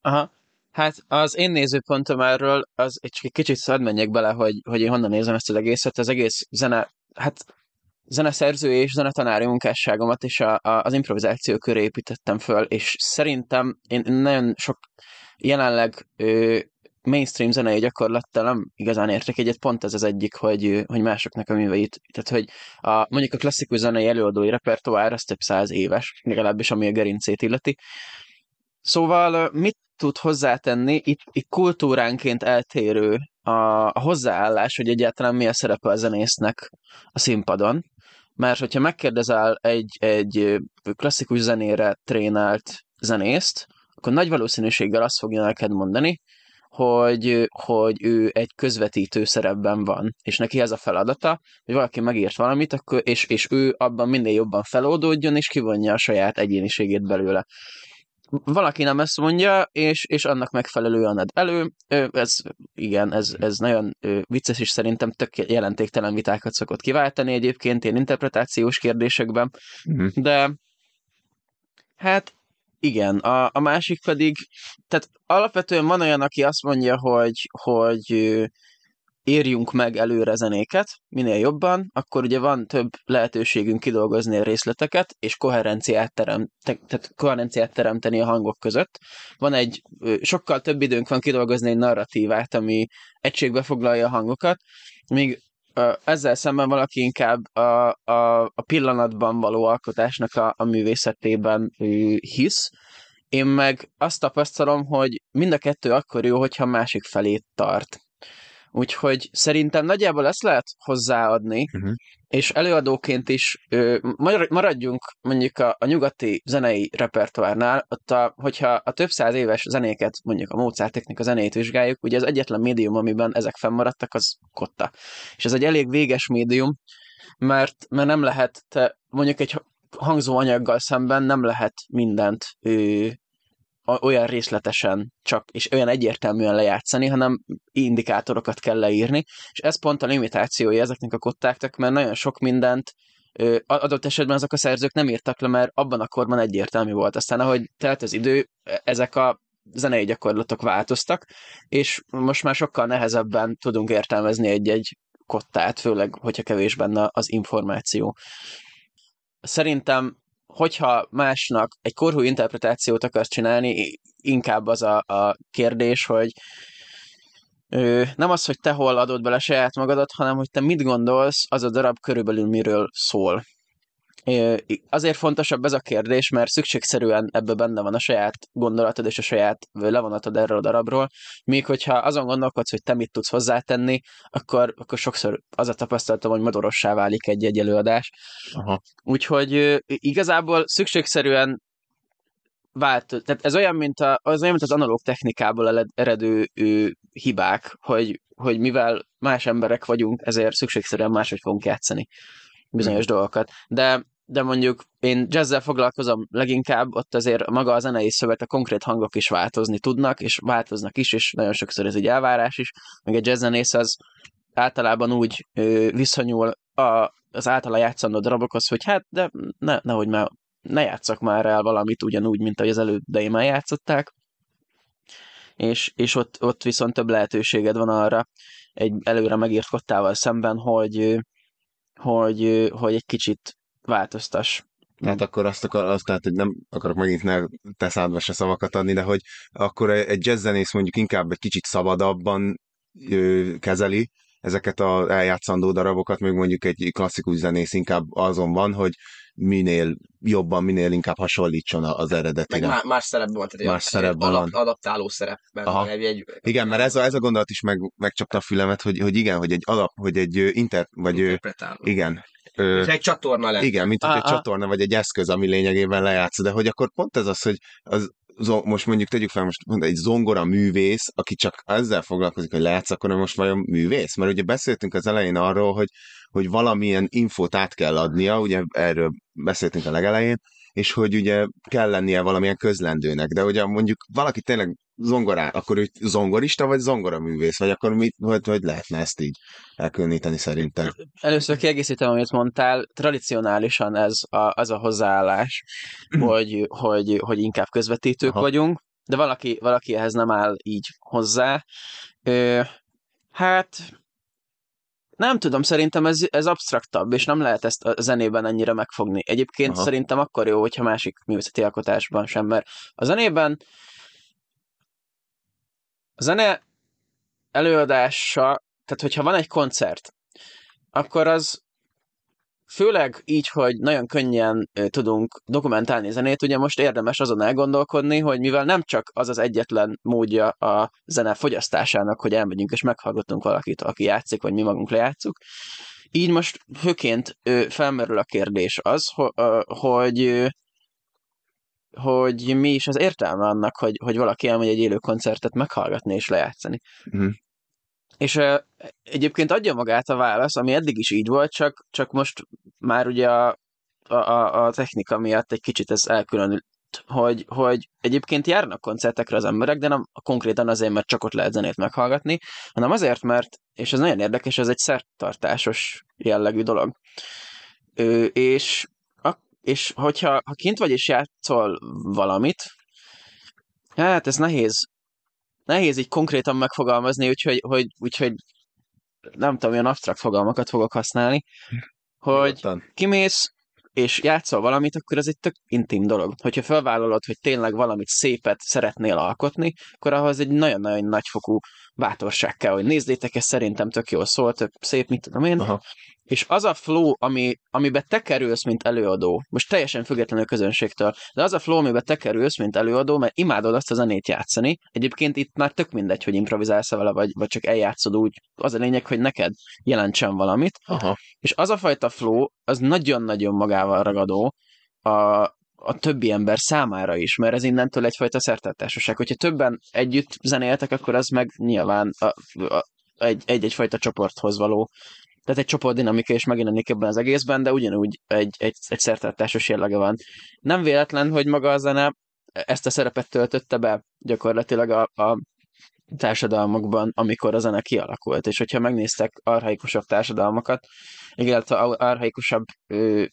Aha. Hát az én nézőpontom erről, az egy, egy kicsit szad menjek bele, hogy, hogy én honnan nézem ezt az egészet. Az egész zene, hát zeneszerző és zenetanári munkásságomat és a, a, az improvizáció köré építettem föl, és szerintem én nagyon sok jelenleg ö, mainstream zenei gyakorlattal nem igazán értek egyet, pont ez az egyik, hogy, hogy másoknak a műveit, tehát hogy a, mondjuk a klasszikus zenei előadói repertoár az több száz éves, legalábbis ami a gerincét illeti. Szóval mit tud hozzátenni, itt, itt kultúránként eltérő a, a hozzáállás, hogy egyáltalán mi a szerepe a zenésznek a színpadon, mert hogyha megkérdezel egy, egy klasszikus zenére trénált zenészt, akkor nagy valószínűséggel azt fogja neked mondani, hogy, hogy ő egy közvetítő szerepben van, és neki ez a feladata, hogy valaki megírt valamit, akkor, és, és ő abban minél jobban feloldódjon, és kivonja a saját egyéniségét belőle valaki nem ezt mondja, és, és annak megfelelően ad elő. Ez, igen, ez, ez nagyon vicces, és szerintem tök jelentéktelen vitákat szokott kiváltani egyébként én interpretációs kérdésekben, uh-huh. de hát igen, a, a másik pedig, tehát alapvetően van olyan, aki azt mondja, hogy, hogy írjunk meg előre zenéket, minél jobban, akkor ugye van több lehetőségünk kidolgozni a részleteket, és koherenciát, teremt, tehát koherenciát teremteni a hangok között. Van egy, sokkal több időnk van kidolgozni egy narratívát, ami egységbe foglalja a hangokat, míg ezzel szemben valaki inkább a, a, a pillanatban való alkotásnak a, a művészetében hisz, én meg azt tapasztalom, hogy mind a kettő akkor jó, hogyha másik felé tart. Úgyhogy szerintem nagyjából ezt lehet hozzáadni, uh-huh. és előadóként is ö, maradjunk mondjuk a, a nyugati zenei repertoárnál, ott a, hogyha a több száz éves zenéket, mondjuk a Mozart technika zenét vizsgáljuk, ugye az egyetlen médium, amiben ezek fennmaradtak, az kotta. És ez egy elég véges médium, mert, mert nem lehet, te mondjuk egy hangzó anyaggal szemben nem lehet mindent ő, olyan részletesen csak, és olyan egyértelműen lejátszani, hanem indikátorokat kell leírni, és ez pont a limitációja ezeknek a kottáknak, mert nagyon sok mindent adott esetben azok a szerzők nem írtak le, mert abban a korban egyértelmű volt. Aztán ahogy telt az idő, ezek a zenei gyakorlatok változtak, és most már sokkal nehezebben tudunk értelmezni egy-egy kottát, főleg, hogyha kevés benne az információ. Szerintem hogyha másnak egy korhú interpretációt akarsz csinálni, inkább az a, a kérdés, hogy ö, nem az, hogy te hol adod bele saját magadat, hanem hogy te mit gondolsz, az a darab körülbelül miről szól. Azért fontosabb ez a kérdés, mert szükségszerűen ebbe benne van a saját gondolatod és a saját levonatod erről a darabról, míg hogyha azon gondolkodsz, hogy te mit tudsz hozzátenni, akkor, akkor sokszor az a tapasztalatom, hogy modorossá válik egy-egy előadás. Aha. Úgyhogy igazából szükségszerűen vált, tehát ez olyan, mint, a, az olyan, mint az analóg technikából eredő ő, hibák, hogy, hogy mivel más emberek vagyunk, ezért szükségszerűen máshogy fogunk játszani bizonyos hmm. dolgokat. De de mondjuk én jazzzel foglalkozom leginkább, ott azért maga a zenei szövet, a konkrét hangok is változni tudnak, és változnak is, és nagyon sokszor ez egy elvárás is, meg egy jazzzenész az általában úgy ö, viszonyul a, az általa játszandó darabokhoz, hogy hát, de ne, nehogy már ne játszak már el valamit ugyanúgy, mint ahogy az elődeim játszották, és, és ott, ott viszont több lehetőséged van arra egy előre megírt kottával szemben, hogy, hogy, hogy egy kicsit változtass. Tehát akkor azt akar, azt, tehát, hogy nem akarok megint ne te szádba se szavakat adni, de hogy akkor egy jazzzenész mondjuk inkább egy kicsit szabadabban ö, kezeli ezeket a eljátszandó darabokat, még mondjuk egy klasszikus zenész inkább azon van, hogy minél jobban, minél inkább hasonlítson az Meg eredetire. má- más szerepben van, tehát egy- Más egy szerepben alap, van. adaptáló szerepben. Aha. Egy, egy, Igen, mert ez a, ez a gondolat is meg, megcsapta a fülemet, hogy, hogy igen, hogy egy alap, hogy egy inter, vagy igen, ö, Ez egy csatorna lenne. igen, mint hogy egy csatorna, vagy egy eszköz, ami lényegében lejátsz, de hogy akkor pont ez az, hogy az, most mondjuk tegyük fel, most mondjuk egy zongora művész, aki csak ezzel foglalkozik, hogy lejátsz, akkor most vajon művész? Mert ugye beszéltünk az elején arról, hogy, hogy valamilyen infót át kell adnia, ugye erről beszéltünk a legelején, és hogy ugye kell lennie valamilyen közlendőnek, de ugye mondjuk valaki tényleg zongorá, akkor ő zongorista, vagy zongoraművész, vagy akkor mit, hogy, hogy lehetne ezt így elkülöníteni szerintem? Először kiegészítem, amit mondtál, tradicionálisan ez a, az a hozzáállás, hogy, hogy, hogy inkább közvetítők Aha. Aha. vagyunk, de valaki, valaki ehhez nem áll így hozzá. Ö, hát nem tudom, szerintem ez, ez absztraktabb, és nem lehet ezt a zenében ennyire megfogni. Egyébként Aha. Szerintem akkor jó, hogyha másik művészeti alkotásban sem, mert a zenében a zene előadása, tehát hogyha van egy koncert, akkor az főleg így, hogy nagyon könnyen tudunk dokumentálni zenét, ugye most érdemes azon elgondolkodni, hogy mivel nem csak az az egyetlen módja a zene fogyasztásának, hogy elmegyünk és meghallgatunk valakit, aki játszik, vagy mi magunk lejátszuk, így most hőként ö, felmerül a kérdés az, hogy hogy mi is az értelme annak, hogy, hogy valaki elmegy egy élő koncertet meghallgatni és lejátszani. Mhm. És uh, egyébként adja magát a válasz, ami eddig is így volt, csak, csak most már ugye a, a, a, technika miatt egy kicsit ez elkülönült, hogy, hogy egyébként járnak koncertekre az emberek, de nem konkrétan azért, mert csak ott lehet zenét meghallgatni, hanem azért, mert, és ez nagyon érdekes, ez egy szertartásos jellegű dolog. Ö, és, a, és hogyha ha kint vagy és játszol valamit, hát ez nehéz nehéz így konkrétan megfogalmazni, úgyhogy, hogy, úgyhogy nem tudom, olyan absztrakt fogalmakat fogok használni, hogy kimész, és játszol valamit, akkor ez egy tök intim dolog. Hogyha felvállalod, hogy tényleg valamit szépet szeretnél alkotni, akkor ahhoz egy nagyon-nagyon nagyfokú bátorság kell, hogy nézzétek, ez szerintem tök jól szól, tök szép, mit tudom én. Aha. És az a flow, ami, amiben te kerülsz, mint előadó, most teljesen függetlenül a közönségtől, de az a flow, amiben te kerülsz, mint előadó, mert imádod azt a zenét játszani, egyébként itt már tök mindegy, hogy improvizálsz vele, vagy, vagy csak eljátszod úgy, az a lényeg, hogy neked jelentsen valamit, Aha. és az a fajta flow, az nagyon-nagyon magával ragadó a, a többi ember számára is, mert ez innentől egyfajta szertartásoság. Hogyha többen együtt zenéltek, akkor az meg nyilván a, a, egy, egy-egyfajta csoporthoz való. Tehát egy csoportdinamika is megjelenik ebben az egészben, de ugyanúgy egy, egy, egy szertartásos jellege van. Nem véletlen, hogy maga a zene ezt a szerepet töltötte be gyakorlatilag a, a társadalmakban, amikor a zene kialakult. És hogyha megnéztek arhaikusabb társadalmakat, illetve arhaikusabb ö,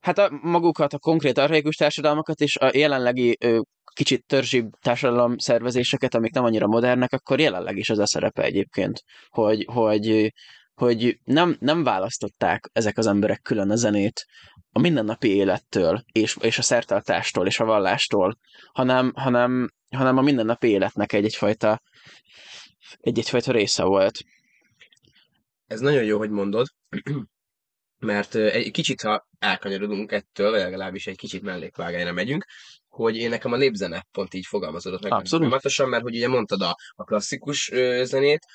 hát a, magukat, a konkrét arhaikus társadalmakat és a jelenlegi ö, kicsit törzsibb társadalom szervezéseket, amik nem annyira modernek, akkor jelenleg is az a szerepe egyébként, hogy, hogy, hogy nem, nem választották ezek az emberek külön a zenét a mindennapi élettől, és, és a szertartástól, és a vallástól, hanem, hanem, hanem a mindennapi életnek egy egyfajta egy-egyfajta része volt. Ez nagyon jó, hogy mondod, mert egy kicsit, ha elkanyarodunk ettől, vagy legalábbis egy kicsit mellékvágányra megyünk, hogy én nekem a népzene pont így fogalmazódott meg. Abszolút. Folyamatosan, mert hogy ugye mondtad a, a klasszikus ö, zenét,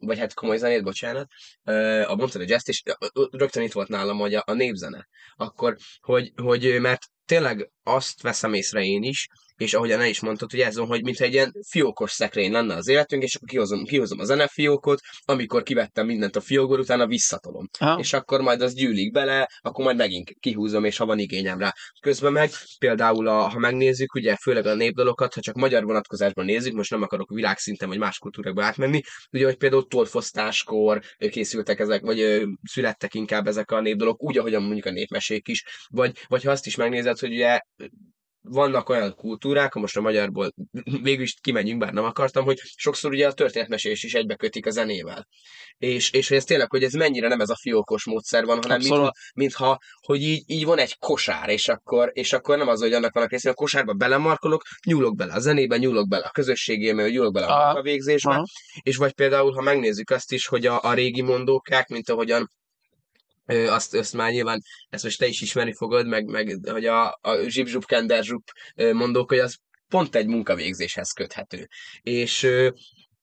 vagy hát komoly zenét, bocsánat, ö, a mondtad a jazz és rögtön itt volt nálam hogy a, a népzene. Akkor, hogy, hogy mert tényleg azt veszem észre én is, és ahogyan el is mondtad, hogy ez van, hogy mintha egy ilyen fiókos szekrény lenne az életünk, és akkor kihozom, kihozom a zenefiókot, amikor kivettem mindent a fiókból, utána visszatolom Ha? és akkor majd az gyűlik bele, akkor majd megint kihúzom, és ha van igényem rá. Közben meg például, a, ha megnézzük, ugye főleg a népdalokat, ha csak magyar vonatkozásban nézzük, most nem akarok világszinten vagy más kultúrákba átmenni, ugye, hogy például tolfosztáskor készültek ezek, vagy születtek inkább ezek a népdalok, úgy, ahogyan mondjuk a népmesék is, vagy, vagy ha azt is megnézed, hogy ugye vannak olyan kultúrák, most a magyarból végül is kimegyünk, bár nem akartam, hogy sokszor ugye a történetmesés is egybekötik a zenével. És, és hogy ez tényleg, hogy ez mennyire nem ez a fiókos módszer van, hanem Abszolút. mintha, mintha, hogy így, így van egy kosár, és akkor, és akkor nem az, hogy annak vannak része, a kosárba belemarkolok, nyúlok bele a zenébe, nyúlok bele a közösségébe, nyúlok bele a munkavégzésbe, Aha. és vagy például, ha megnézzük azt is, hogy a, a régi mondókák, mint ahogyan Ö, azt, azt már nyilván, ezt most te is ismerni fogod, meg, meg hogy a, a zsibzsup kenderzsup mondók, hogy az pont egy munkavégzéshez köthető. És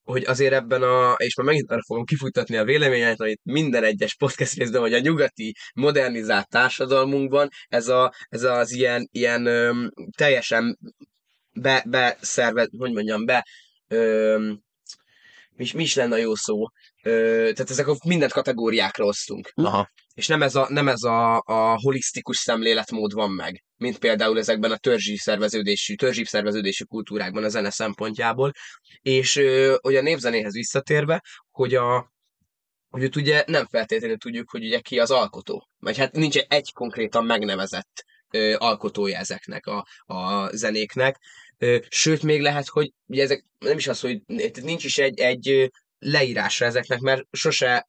hogy azért ebben a, és már megint arra fogom kifutatni a véleményet, hogy minden egyes podcast részben, hogy a nyugati modernizált társadalmunkban ez, a, ez az ilyen, ilyen teljesen be, beszervez, hogy mondjam, be, öm, mi, mi is lenne a jó szó? Ö, tehát ezek a mindent kategóriákra osztunk. Aha. És nem ez, a, nem ez a, a holisztikus szemléletmód van meg, mint például ezekben a törzsi szerveződésű, törzsi szerveződésű kultúrákban a zene szempontjából. És hogy a népzenéhez visszatérve, hogy a, hogy ott ugye nem feltétlenül tudjuk, hogy ugye ki az alkotó. Vagy hát nincs egy konkrétan megnevezett ö, alkotója ezeknek a, a zenéknek. Ö, sőt, még lehet, hogy ugye ezek nem is az, hogy nincs is egy, egy leírása ezeknek, mert sose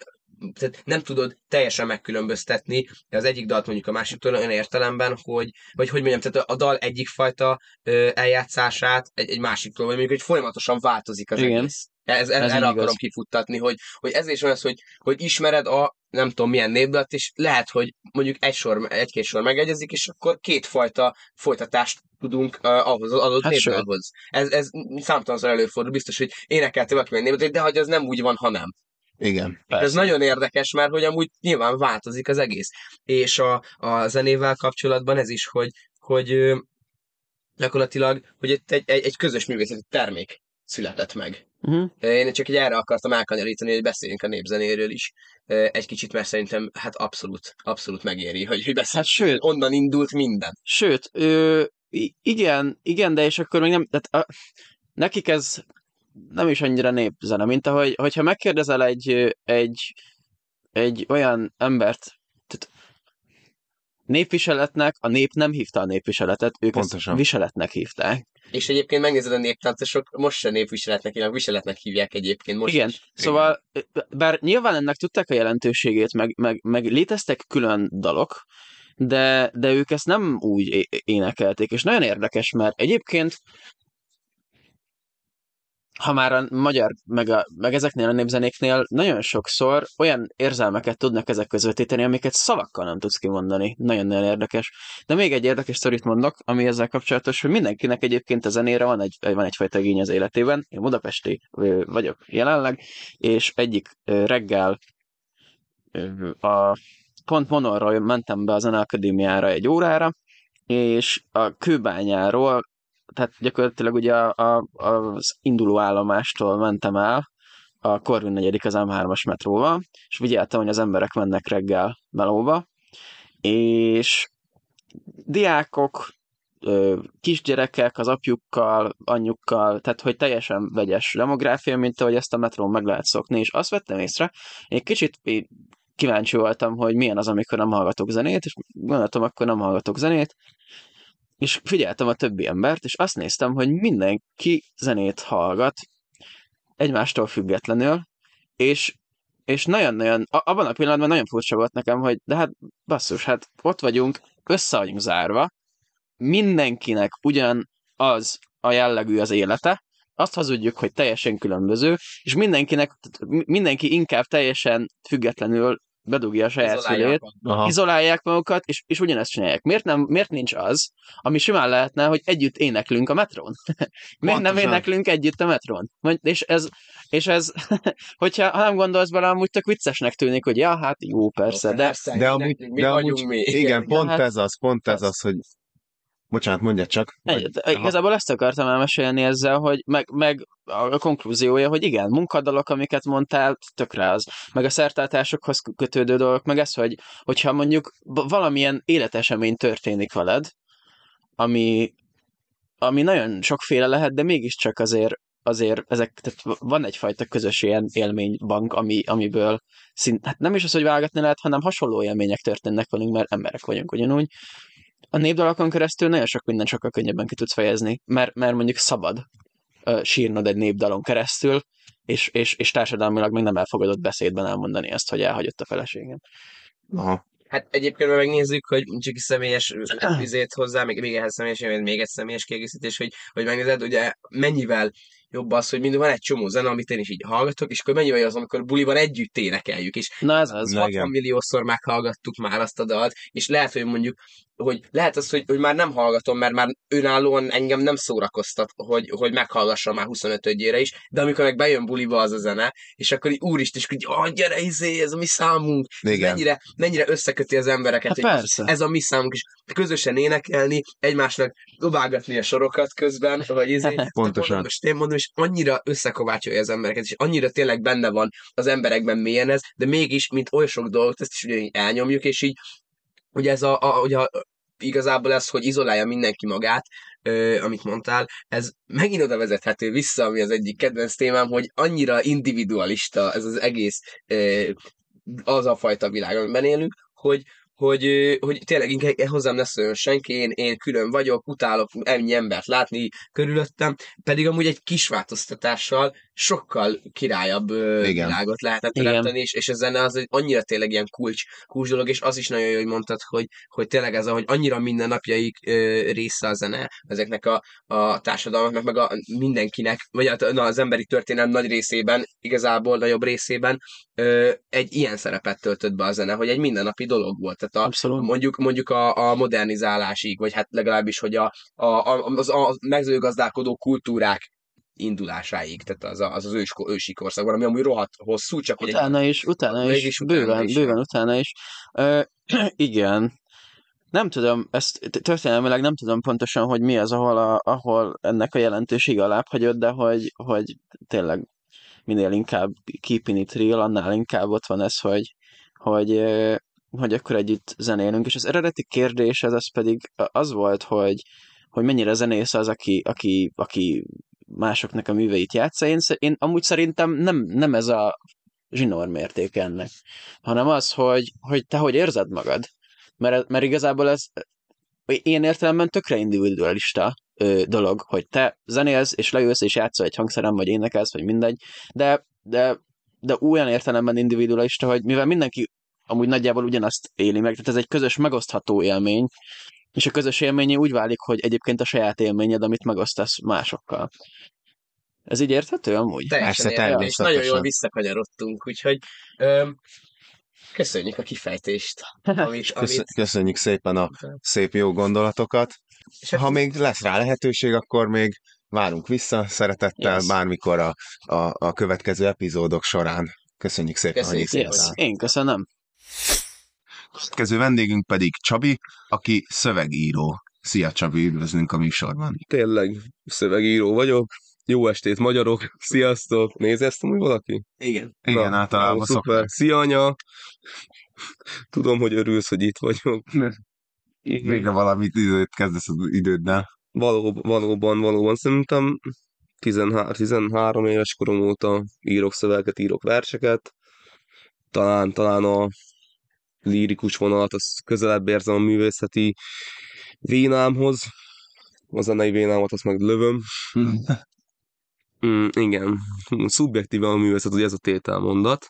tehát nem tudod teljesen megkülönböztetni az egyik dalt mondjuk a másiktól olyan értelemben, hogy, vagy hogy mondjam, tehát a dal egyik fajta ö, eljátszását egy, egy másiktól, vagy mondjuk, hogy folyamatosan változik az Igen. egész. Ez, ez, Ez erre igaz. akarom kifuttatni, hogy, hogy ez is olyan, hogy, hogy ismered a nem tudom milyen népdalt, és lehet, hogy mondjuk egy sor, egy-két sor megegyezik, és akkor kétfajta folytatást tudunk uh, ahhoz az adott Hát népdalhoz. Ez, ez számtalanszor előfordul, biztos, hogy énekelte valaki meg népdalt, de hogy az nem úgy van, hanem. Igen. Ez nagyon érdekes, mert hogy amúgy nyilván változik az egész. És a, a zenével kapcsolatban ez is, hogy, hogy gyakorlatilag, hogy egy, egy, egy közös művészeti termék született meg. Uh-huh. Én csak így erre akartam elkanyarítani, hogy beszéljünk a népzenéről is egy kicsit, mert szerintem hát abszolút, abszolút megéri, hogy, hogy beszéljünk. Hát sőt, Onnan indult minden. Sőt, ö, igen, igen, de és akkor még nem, tehát a, nekik ez nem is annyira népzene, mint ahogy, hogyha megkérdezel egy, egy, egy olyan embert, tehát népviseletnek, a nép nem hívta a népviseletet, ők Pontosan. ezt viseletnek hívták. És egyébként megnézed a néptáncosok, most se népviseletnek hívják, viseletnek hívják egyébként most Igen, is. szóval, bár nyilván ennek tudták a jelentőségét, meg, meg, meg léteztek külön dalok, de, de ők ezt nem úgy é- énekelték, és nagyon érdekes, mert egyébként ha már a magyar, meg, a, meg ezeknél a népzenéknél nagyon sokszor olyan érzelmeket tudnak ezek közvetíteni, amiket szavakkal nem tudsz kimondani. Nagyon-nagyon érdekes. De még egy érdekes sztorit mondok, ami ezzel kapcsolatos, hogy mindenkinek egyébként a zenére van, egy, van egyfajta igény az életében. Én budapesti vagyok jelenleg, és egyik reggel a pont Monorról mentem be a Zeneakadémiára egy órára, és a kőbányáról tehát gyakorlatilag ugye a, a, az induló állomástól mentem el a Korvin negyedik az M3-as metróval, és figyeltem, hogy az emberek mennek reggel melóba, és diákok, kisgyerekek az apjukkal, anyjukkal, tehát hogy teljesen vegyes demográfia, mint ahogy ezt a metrón meg lehet szokni, és azt vettem észre, én kicsit kíváncsi voltam, hogy milyen az, amikor nem hallgatok zenét, és gondoltam, akkor nem hallgatok zenét, és figyeltem a többi embert, és azt néztem, hogy mindenki zenét hallgat, egymástól függetlenül, és, és nagyon-nagyon, abban a pillanatban nagyon furcsa volt nekem, hogy de hát basszus, hát ott vagyunk, össze vagyunk zárva, mindenkinek ugyan az a jellegű az élete, azt hazudjuk, hogy teljesen különböző, és mindenkinek, mindenki inkább teljesen függetlenül bedugja a saját Izolálják szülét, magukat. Izolálják magukat, és, és ugyanezt csinálják. Miért, nem, miért nincs az, ami simán lehetne, hogy együtt éneklünk a metrón? miért nem éneklünk együtt a metrón? És ez, és ez hogyha ha nem gondolsz bele, amúgy tök viccesnek tűnik, hogy ja, hát jó, persze, de Persze, De amúgy, mi de amúgy mi. igen, pont hát- ez az, pont ez az, hogy Bocsánat, mondja csak. Egy, Vagy- de igazából ezt akartam elmesélni ezzel, hogy meg, meg a konklúziója, hogy igen, munkadalok, amiket mondtál, tökre az. Meg a szertartásokhoz kötődő dolgok, meg ez, hogy hogyha mondjuk valamilyen életesemény történik veled, ami, ami nagyon sokféle lehet, de mégiscsak azért azért ezek, tehát van egyfajta közös ilyen élménybank, ami, amiből szint, hát nem is az, hogy válogatni lehet, hanem hasonló élmények történnek velünk, mert emberek vagyunk ugyanúgy. A népdalakon keresztül nagyon sok minden sokkal könnyebben ki tudsz fejezni, mert, mert mondjuk szabad ö, sírnod egy népdalon keresztül, és, és, és társadalmilag még nem elfogadott beszédben elmondani azt, hogy elhagyott a feleségem. Aha. Hát egyébként megnézzük, hogy csak is személyes vizét hozzá, még, még ehhez személyes, még egy személyes kiegészítés, hogy, hogy megnézed, ugye mennyivel jobb az, hogy mindig van egy csomó zene, amit én is így hallgatok, és akkor mennyi vagy az, amikor buliban együtt énekeljük, és Na ez az. Na, 60 igen. milliószor meghallgattuk már azt a dalt, és lehet, hogy mondjuk, hogy lehet az, hogy, hogy már nem hallgatom, mert már önállóan engem nem szórakoztat, hogy, hogy meghallgassam már 25 ödjére is, de amikor meg bejön buliba az a zene, és akkor így úristen, és hogy ah, gyere, izé, ez a mi számunk, Igen. mennyire, mennyire összeköti az embereket, Hát hogy persze. ez a mi számunk, és közösen énekelni, egymásnak dobálgatni a sorokat közben, vagy izé, Pontosan. Mondom, most én mondom, és annyira összekovácsolja az embereket, és annyira tényleg benne van az emberekben mélyen ez, de mégis, mint oly sok dolgot, ezt is ugye elnyomjuk, és így, ugye ez a, a, ugye a igazából ez, hogy izolálja mindenki magát, ö, amit mondtál, ez megint oda vezethető vissza, ami az egyik kedvenc témám, hogy annyira individualista ez az egész ö, az a fajta világ, amiben élünk, hogy, hogy, hogy tényleg inkább hozzám ne szóljon senki, én, én külön vagyok, utálok ennyi embert látni körülöttem, pedig amúgy egy kis változtatással sokkal királyabb Igen. világot lehetett teremteni, és, és a zene az egy annyira tényleg ilyen kulcs, kulcs dolog, és az is nagyon jó, hogy mondtad, hogy, hogy tényleg ez, hogy annyira mindennapjaik ö, része a zene ezeknek a, a társadalmaknak, meg a mindenkinek, vagy hát, na, az emberi történelem nagy részében, igazából nagyobb részében ö, egy ilyen szerepet töltött be a zene, hogy egy mindennapi dolog volt. Tehát a, Abszolút. mondjuk, mondjuk a, a modernizálásig, vagy hát legalábbis, hogy a, a, a, az, a mezőgazdálkodó kultúrák indulásáig, tehát az a, az, az ős, ősi korszakban, ami amúgy rohadt hosszú, csak hogy egy- Utána is, utána is, utána bőven, is, bőven utána is. Ö, igen. Nem tudom, ezt történelmileg nem tudom pontosan, hogy mi az, ahol, a, ahol ennek a jelentősége alább hagyott, de hogy, hogy tényleg minél inkább keeping it real, annál inkább ott van ez, hogy, hogy, hogy akkor együtt zenélünk. És az eredeti kérdés az, az pedig az volt, hogy, hogy mennyire zenész az, aki, aki, aki másoknak a műveit játsza. Én, én amúgy szerintem nem, nem ez a zsinór mérték ennek, hanem az, hogy, hogy te hogy érzed magad. Mert, mert igazából ez ilyen értelemben tökre individualista ö, dolog, hogy te zenélsz, és leülsz, és játszol egy hangszeren, vagy énekelsz, vagy mindegy, de, de, de olyan értelemben individualista, hogy mivel mindenki amúgy nagyjából ugyanazt éli meg, tehát ez egy közös megosztható élmény, és a közös élményé úgy válik, hogy egyébként a saját élményed, amit megosztasz másokkal. Ez így érthető amúgy? teljesen Persze, és nagyon jól természetesen. visszakanyarodtunk, úgyhogy öm, köszönjük a kifejtést, amit, amit Köszönjük szépen a szép jó gondolatokat. és Ha még lesz rá lehetőség, akkor még várunk vissza szeretettel Yes. bármikor a, a, a következő epizódok során. Köszönjük szépen, Köszönjük hogy itt. Yes. Én köszönöm. Következő vendégünk pedig Csabi, aki szövegíró. Szia Csabi, üdvözlünk a műsorban. Tényleg szövegíró vagyok. Jó estét, magyarok! Sziasztok! Néz ezt amúgy valaki? igen. Igen, Na, általában jó, szuper. Szia, anya! Tudom, hogy örülsz, hogy itt vagyok. Végre valamit időt kezdesz az időddel. Való, valóban, valóban szerintem 13, 13 éves korom óta írok szöveget, írok verseket. Talán, talán a lírikus vonalat, az közelebb érzem a művészeti vénámhoz. A zenei vénámat azt meg lövöm. Mm, igen, szubjektíven a művészet, ugye ez a tételmondat.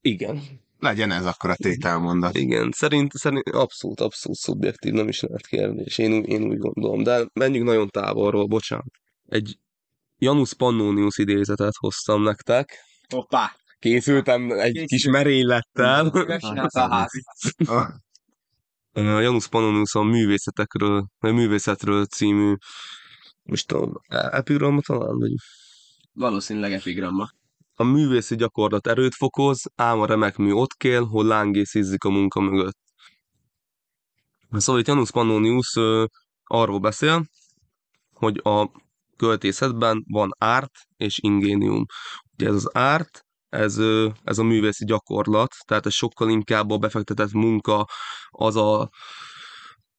Igen, Legyen ez akkor a tételmondat. igen, szerint, szerint abszolút, abszolút szubjektív, nem is lehet kérdés, én, úgy- én úgy gondolom, de menjünk nagyon távolról, bocsánat. Egy Janus Pannonius idézetet hoztam nektek, Hoppá! Készültem egy Készült. kis merénylettel. A házit. A Janus Pannonius a művészetekről, vagy művészetről című, most tudom, epigramma talán, vagy Valószínűleg epigramma. A művészi gyakorlat erőt fokoz, ám a remek mű ott kél, hol lángész izzik a munka mögött. Szóval itt Janus Pannonius ö, arról beszél, hogy a költészetben van árt és ingénium. Ugye ez az árt, ez, ez a művészi gyakorlat, tehát ez sokkal inkább a befektetett munka, az a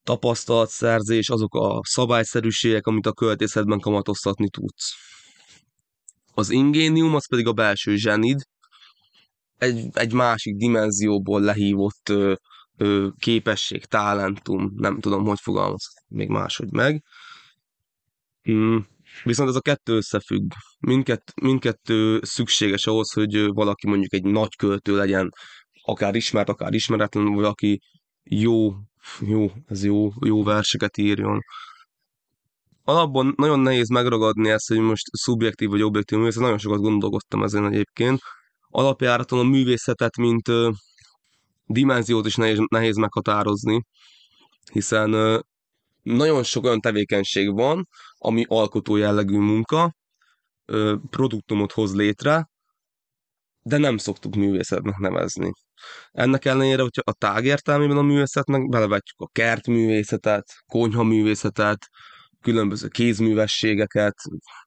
tapasztalatszerzés, azok a szabályszerűségek, amit a költészetben kamatoztatni tudsz. Az ingénium, az pedig a belső zsenid, egy, egy másik dimenzióból lehívott ö, ö, képesség, talentum, nem tudom, hogy fogalmaz még máshogy meg. Mm, viszont ez a kettő összefügg. Mindkett, mindkettő szükséges ahhoz, hogy valaki mondjuk egy nagy költő legyen, akár ismert, akár ismeretlen, vagy aki jó, jó, ez jó, jó verseket írjon. alapban nagyon nehéz megragadni ezt, hogy most szubjektív vagy objektív művészet, nagyon sokat gondolkodtam ezen egyébként. Alapjáraton a művészetet, mint ö, dimenziót is nehéz, nehéz meghatározni, hiszen ö, nagyon sok olyan tevékenység van, ami alkotó jellegű munka, produktumot hoz létre, de nem szoktuk művészetnek nevezni. Ennek ellenére, hogyha a tág a művészetnek belevetjük a kertművészetet, konyhaművészetet, különböző kézművességeket,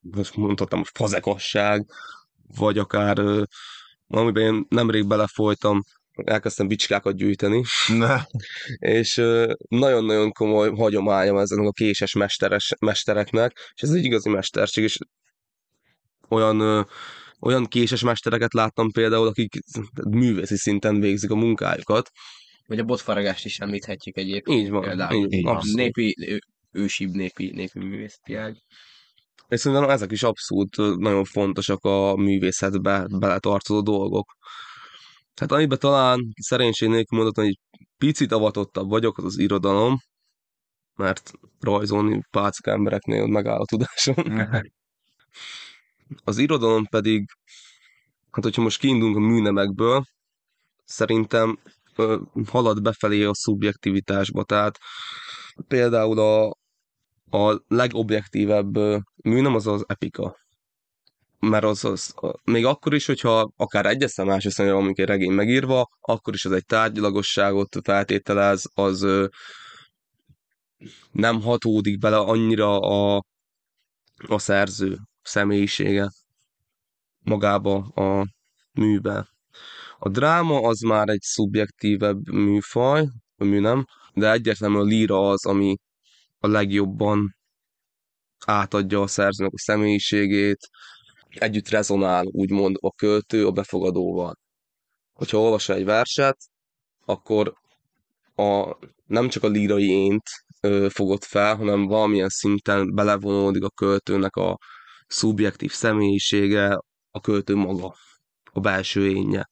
most mondhatom, hogy fazekasság, vagy akár amiben én nemrég belefolytam, elkezdtem bicskákat gyűjteni, Ne. és nagyon-nagyon komoly hagyományom ezen a késes mesteres, mestereknek, és ez egy igazi mesterség, és olyan, olyan késes mestereket láttam például, akik művészi szinten végzik a munkájukat. Vagy a botfaragást is említhetjük egyébként. Így van, Például. így, Így abszolút. Népi, ő- ősibb népi, népi művészeti ág. És szerintem ezek is abszolút nagyon fontosak a művészetbe beletartozó dolgok. Hát amiben talán szerénység nélkül mondhatom, hogy picit avatottabb vagyok, az az irodalom, mert rajzolni pácka embereknél megáll a tudásom. Az irodalom pedig, hát hogyha most kiindulunk a műnemekből, szerintem ö, halad befelé a szubjektivitásba. Tehát például a, a legobjektívebb ö, műnem az az epika. Mert az, az még akkor is, hogyha akár egyes szem első személyre van egy regény megírva, akkor is az egy tárgyalagosságot feltételez, az nem hatódik bele annyira a, a szerző személyisége magába a műbe. A dráma az már egy szubjektívebb műfaj, a műnem, de egyértelműen a líra az, ami a legjobban átadja a szerzőnek a személyiségét, együtt rezonál, úgymond a költő a befogadóval. Hogyha olvasol egy verset, akkor a, nem csak a lírai ént ö, fogod fel, hanem valamilyen szinten belevonódik a költőnek a szubjektív személyisége, a költő maga, a belső énje.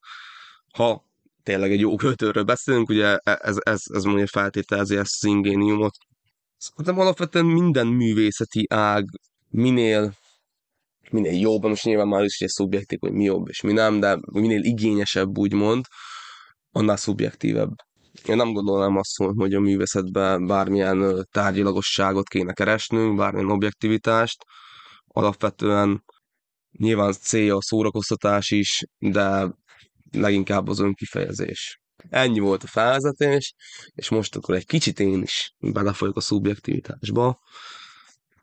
Ha tényleg egy jó költőről beszélünk, ugye ez, ez, ez mondja feltételezi ezt az ingéniumot. Szerintem alapvetően minden művészeti ág minél minél jobb, most nyilván már is egy szubjektív, hogy mi jobb és mi nem, de minél igényesebb úgymond, annál szubjektívebb. Én nem gondolnám azt, hogy a művészetben bármilyen tárgyilagosságot kéne keresnünk, bármilyen objektivitást. Alapvetően nyilván célja a szórakoztatás is, de leginkább az önkifejezés. Ennyi volt a felvezetés, és most akkor egy kicsit én is belefolyok a szubjektivitásba.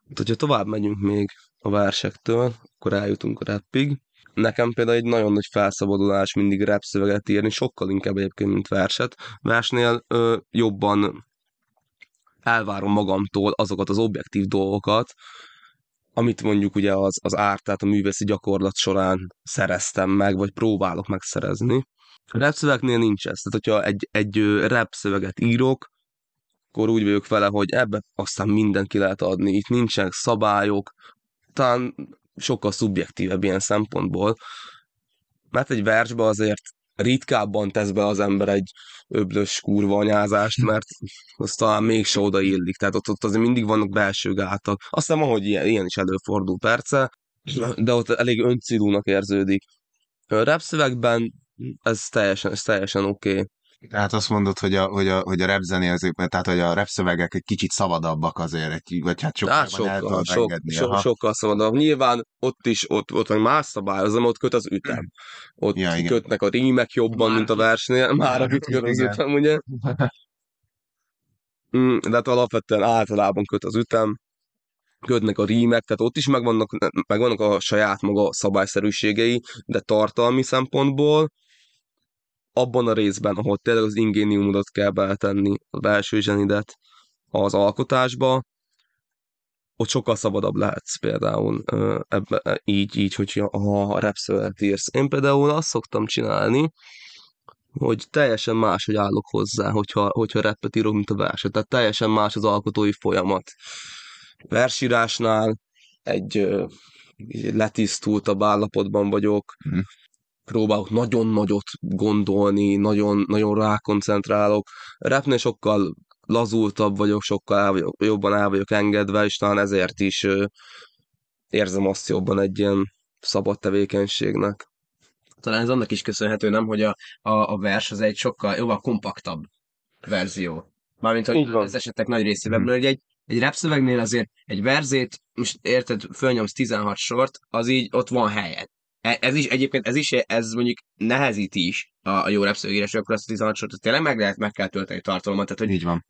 Hát, hogyha tovább megyünk még a versektől, akkor eljutunk a rappig. Nekem például egy nagyon nagy felszabadulás mindig rap szöveget írni, sokkal inkább egyébként, mint verset. Versnél ö, jobban elvárom magamtól azokat az objektív dolgokat, amit mondjuk ugye az, az árt, tehát a művészi gyakorlat során szereztem meg, vagy próbálok megszerezni. A rap szövegnél nincs ez. Tehát, hogyha egy, egy rap szöveget írok, akkor úgy vagyok vele, hogy ebbe aztán mindent ki lehet adni. Itt nincsenek szabályok, talán sokkal szubjektívebb ilyen szempontból, mert egy versbe azért ritkábban tesz be az ember egy öblös kurva anyázást, mert az talán mégse oda illik. Tehát ott, ott azért mindig vannak belső gátak. Aztán ahogy ilyen, ilyen is előfordul perce, de ott elég öncélúnak érződik. A rap szövegben ez teljesen, ez teljesen oké. Okay. Tehát azt mondod, hogy a, hogy a, hogy a rap zené azért, tehát hogy a rap szövegek egy kicsit szabadabbak azért, egy, vagy hát sokkal, Hát sokkal, sok, engedni. so, aha. sokkal szabadabb. Nyilván ott is, ott, ott meg más szabályozom, ott köt az ütem. Ott Ja, igen. kötnek a rímek jobban, Már mint a versnél. Már a Már köt köt, az ütem, ugye? Mm, de hát alapvetően általában köt az ütem, kötnek a rímek, tehát ott is megvannak, megvannak a saját maga szabályszerűségei, de tartalmi szempontból abban a részben, ahol tényleg az ingéniumodat kell beletenni, a belső zsenidet az alkotásba, ott sokkal szabadabb lehetsz például ebbe, így, így, hogyha ha rap szöveget írsz. Én például azt szoktam csinálni, hogy teljesen más, hogy állok hozzá, hogyha, hogyha rappet írok, mint a verset. Tehát teljesen más az alkotói folyamat. Versírásnál egy, egy letisztultabb állapotban vagyok, Mhm. Próbálok nagyon nagyot gondolni, nagyon, nagyon rákoncentrálok. Rapnél sokkal lazultabb vagyok, sokkal el vagyok, jobban el vagyok engedve, és talán ezért is ö, érzem azt jobban egy ilyen szabad tevékenységnek. Talán ez annak is köszönhető, nem, hogy a, a, a vers az egy sokkal jóval kompaktabb verzió. Mármint, hogy Így van. az esetek nagy részében, mert egy, egy rap szövegnél azért egy verzét, most érted, fölnyomsz 16 sort, az így ott van helyen. E- Ez is egyébként, ez is, ez mondjuk nehezíti is a, a jó rap szövegírás, akkor azt a 16 sort azt tényleg meg lehet, meg kell tölteni tartalmat, tehát hogy Így van.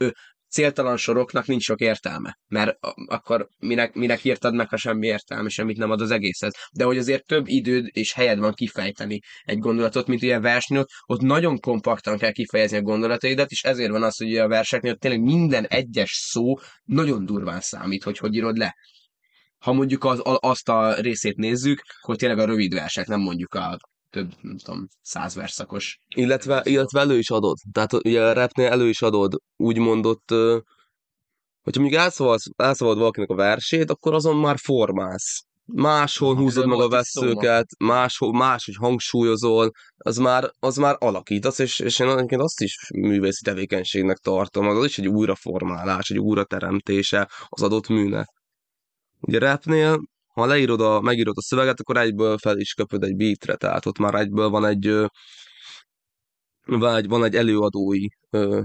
céltalan soroknak nincs sok értelme, mert akkor minek, minek írtad meg, ha semmi értelme, semmit nem ad az egészhez. De hogy azért több időd és helyed van kifejteni egy gondolatot, mint ugye a versnél, ott, nagyon kompaktan kell kifejezni a gondolataidat, és ezért van az, hogy a verseknél ott tényleg minden egyes szó nagyon durván számít, hogy hogy írod le. Ha mondjuk az, azt a részét nézzük, hogy tényleg a rövid versek, nem mondjuk a több, nem tudom, száz verszakos. Illetve, illetve elő is adod. Tehát ugye a rapnél elő is adod, úgy mondott, hogyha mondjuk elszavaz, elszavad valakinek a versét, akkor azon már formálsz. Máshol Aha, húzod meg a veszőket, máshol, máshogy hangsúlyozol, az már, az már alakítasz, és, és én egyébként azt is művészi tevékenységnek tartom, az is egy újraformálás, egy újrateremtése az adott műnek. Ugye rapnél, ha leírod a, megírod a szöveget, akkor egyből fel is köpöd egy beatre, tehát ott már egyből van egy, ö, van egy, előadói ö,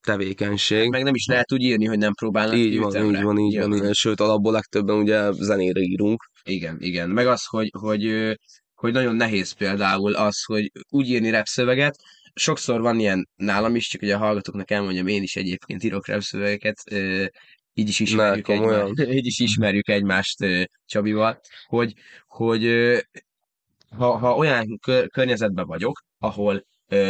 tevékenység. Meg nem is lehet úgy írni, hogy nem próbálnak Így van, ütemre. így van, így Nyilván. van, igen. Sőt, alapból legtöbben ugye zenére írunk. Igen, igen. Meg az, hogy, hogy, hogy nagyon nehéz például az, hogy úgy írni rap szöveget, sokszor van ilyen nálam is, csak hogy a hallgatóknak elmondjam, én is egyébként írok rap szövegeket, ö, így is ismerjük, Ne, komolyan? egymást, így is ismerjük egymást Csabival, hogy, hogy ha, ha olyan kör, környezetben vagyok, ahol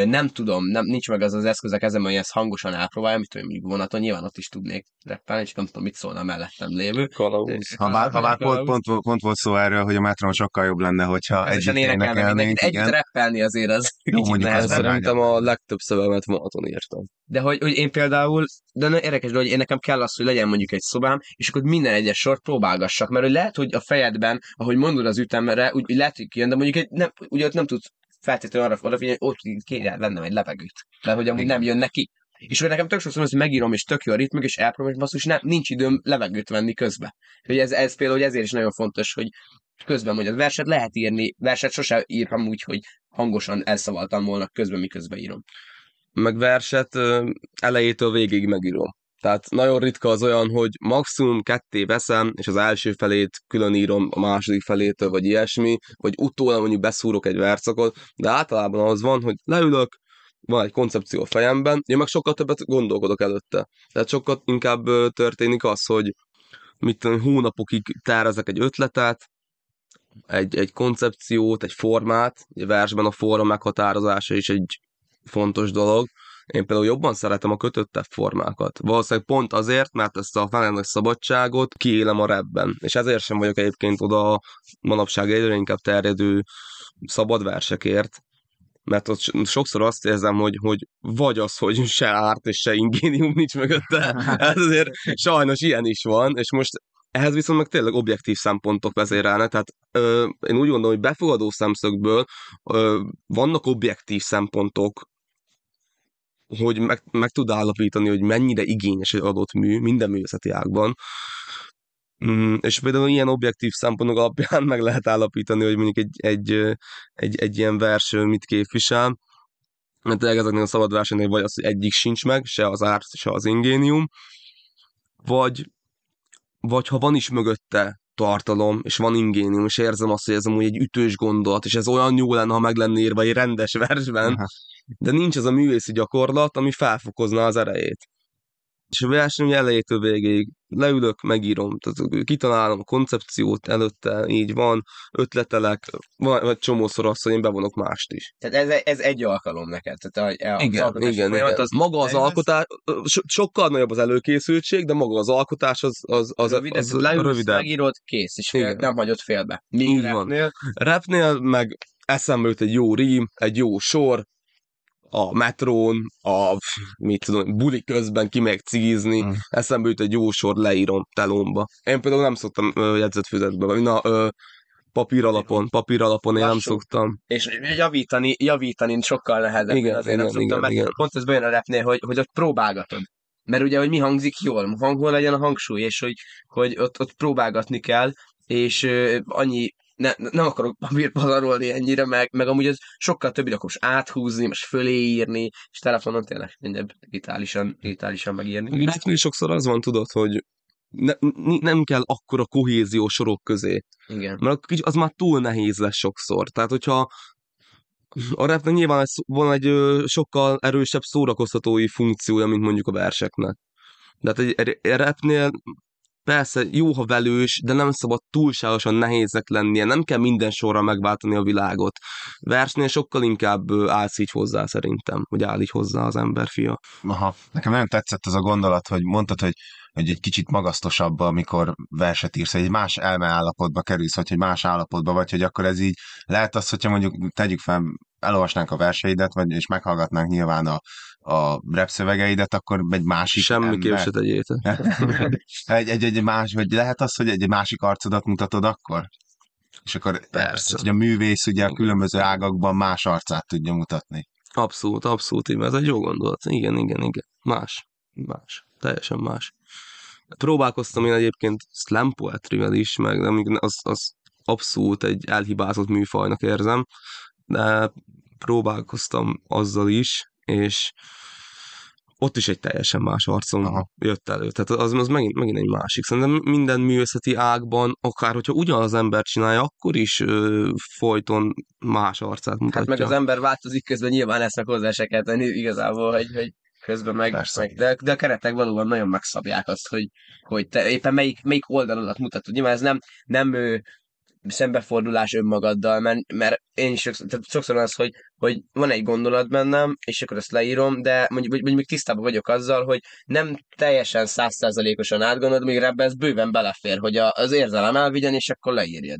nem tudom, nem, nincs meg az az eszköz a kezemben, hogy ezt hangosan elpróbáljam, mit tudom, mondjuk vonaton, nyilván ott is tudnék rappelni, csak nem tudom, mit szólna mellettem lévő. Kalauz. Ha bár, ha bár pont, pont, pont, pont volt szó erről, hogy a metron sokkal jobb lenne, hogyha együtt énekelnénk. Együtt igen. rappelni azért az kicsit mondjuk az Szerintem a legtöbb szöveget vonaton írtam. De hogy, hogy én például, de nagyon érdekes, de hogy én nekem kell az, hogy legyen mondjuk egy szobám, és akkor minden egyes sort próbálgassak, mert hogy lehet, hogy a fejedben, ahogy mondod az ütemre, úgy, úgy lehet, hogy kijön, de mondjuk egy, nem, ugye ott nem tudsz feltétlenül arra odafigyelni, hogy ott kéne vennem egy levegőt, mert hogy amúgy nem jön neki. És hogy nekem tök sokszor az, hogy megírom, és tök jó a ritmik, és elpróbálom, és basszus, nem, nincs időm levegőt venni közbe. Hogy ez, ez például hogy ezért is nagyon fontos, hogy közben mondjad, verset lehet írni, verset sose írtam úgy, hogy hangosan elszavaltam volna közben, miközben írom. Meg verset elejétől végig megírom. Tehát nagyon ritka az olyan, hogy maximum ketté veszem, és az első felét külön írom a második felétől, vagy ilyesmi, vagy utólag mondjuk beszúrok egy verszakot, de általában az van, hogy leülök, van egy koncepció a fejemben, én meg sokkal többet gondolkodok előtte. Tehát sokkal inkább történik az, hogy mit tudom, hónapokig tervezek egy ötletet, egy, egy koncepciót, egy formát, ugye versben a forma meghatározása is egy fontos dolog. Én például jobban szeretem a kötöttebb formákat. Valószínűleg pont azért, mert ezt a felelős szabadságot kiélem a rapben. És ezért sem vagyok egyébként oda manapság egyre inkább terjedő szabad versekért, mert ott so- sokszor azt érzem, hogy, hogy vagy az, hogy se árt és se ingénium nincs mögötte. Ez azért sajnos ilyen is van, és most ehhez viszont meg tényleg objektív szempontok vezérelnek, tehát ö, én úgy gondolom, hogy befogadó szemszögből ö, vannak objektív szempontok, hogy meg, meg tud állapítani, hogy mennyire igényes egy adott mű minden művészeti ágban. Mm, és például ilyen objektív szempontok alapján meg lehet állapítani, hogy mondjuk egy, egy, egy, egy ilyen vers mit képvisel. Mert tényleg ezeknél a szabad versenynél vagy az, hogy egyik sincs meg, se az árt, se az ingénium, vagy, vagy ha van is mögötte tartalom, és van ingénium, és érzem azt, hogy ez amúgy egy ütős gondolat, és ez olyan jó lenne, ha meg lenne írva egy rendes versben, de nincs az a művészi gyakorlat, ami felfokozna az erejét. És a verseny elejétől végéig leülök, megírom, tehát kitalálom a koncepciót előtte, így van, ötletelek, vagy, vagy csomószor azt, hogy én bevonok mást is. Tehát ez, ez egy alkalom neked. Tehát a, a, Igen, az Igen, igen. Az Maga az alkotás, so, sokkal nagyobb az előkészültség, de maga az alkotás az, az, az, rövid, az, az leülsz, rövidebb. megírod, kész, és Igen. nem hagyod félbe. Míg Így van. rapnél, Rapnél meg eszembe jut egy jó rím, egy jó sor, a metrón, a mit tudom, buli közben kimegyek cigizni, Mm. eszembe jut egy jó sor, leírom telomba. Én például nem szoktam ö, jegyzetfüzetbe, vagy na, ö, papír alapon, papír alapon én nem szoktam. és javítani, javítani sokkal nehezebb. Igen, azért nem igen, szoktam, igen, mert igen. Pont ez bejön a repnél, hogy, hogy ott próbálgatod. mert ugye, hogy mi hangzik jól, hangol legyen a hangsúly, és hogy, hogy ott, ott próbálgatni kell, és annyi ne, nem akarok papírt pazarolni ennyire, meg, meg amúgy ez sokkal több akkor most áthúzni, most fölé írni, és telefonon tényleg könnyebb digitálisan, digitálisan megírni. Rapnél sokszor az van, tudod, hogy ne, nem kell akkora kohézió sorok közé. Igen. Mert az már túl nehéz lesz sokszor. Tehát, hogyha a rapnek nyilván van egy sokkal erősebb szórakoztatói funkciója, mint mondjuk a verseknek. De hát egy, rapnél persze jó, ha velős, de nem szabad túlságosan nehéznek lennie, nem kell minden sorra megváltani a világot. Versnél sokkal inkább állsz így hozzá szerintem, hogy áll így hozzá az emberfia. Aha. Nekem nagyon tetszett az a gondolat, hogy mondtad, hogy, hogy egy kicsit magasztosabb, amikor verset írsz, hogy egy más elmeállapotba kerülsz, vagy hogy más állapotba vagy, hogy akkor ez így lehet az, hogyha mondjuk tegyük fel, elolvasnánk a verseidet, vagy, és meghallgatnánk nyilván a, a rap szövegeidet, akkor egy másik Semmiképp ember... se tegyétek. egy, egy, egy, más, vagy lehet az, hogy egy, másik arcodat mutatod akkor? És akkor Persze. hogy a művész ugye a különböző ágakban más arcát tudja mutatni. Abszolút, abszolút, így, ez egy jó gondolat. Igen, igen, igen. Más. Más. Teljesen más. Próbálkoztam én egyébként slam poetryvel is, meg amíg az, az abszolút egy elhibázott műfajnak érzem, de próbálkoztam azzal is, és ott is egy teljesen más arcom Aha. jött elő. Tehát az, az megint, megint egy másik. Szerintem minden művészeti ágban, akár hogyha ugyanaz ember csinálja, akkor is ö, folyton más arcát mutatja. Hát meg az ember változik közben, nyilván lesznek hozzá se kell tenni igazából, hogy, hogy közben meg, Persze. meg de, de, a keretek valóban nagyon megszabják azt, hogy, hogy te éppen melyik, melyik oldalodat mutatod. Nyilván ez nem, nem ő, szembefordulás önmagaddal, mert, mert én is sokszor, tehát sokszor az, hogy, hogy van egy gondolat bennem, és akkor ezt leírom, de mondjuk, vagy még tisztában vagyok azzal, hogy nem teljesen százszázalékosan átgondolod, még ebbe ez bőven belefér, hogy az érzelem elvigyen, és akkor leírjad.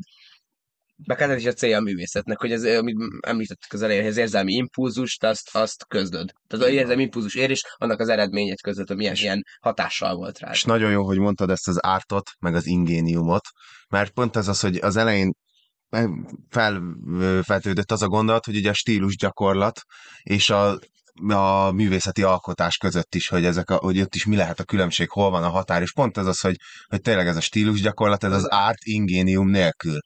Meg hát ez is a célja a művészetnek, hogy az, amit említettük az elején, hogy az érzelmi impulzust, azt, azt közlöd. Tehát az érzelmi impulzus ér, annak az eredményét közlöd, hogy milyen ilyen hatással volt rá. És nagyon jó, hogy mondtad ezt az ártot, meg az ingéniumot, mert pont ez az, hogy az elején felvetődött az a gondolat, hogy ugye a stílus gyakorlat és a, a művészeti alkotás között is, hogy, ezek a, hogy ott is mi lehet a különbség, hol van a határ, és pont ez az, hogy, hogy tényleg ez a stílus gyakorlat, ez az árt ingénium nélkül,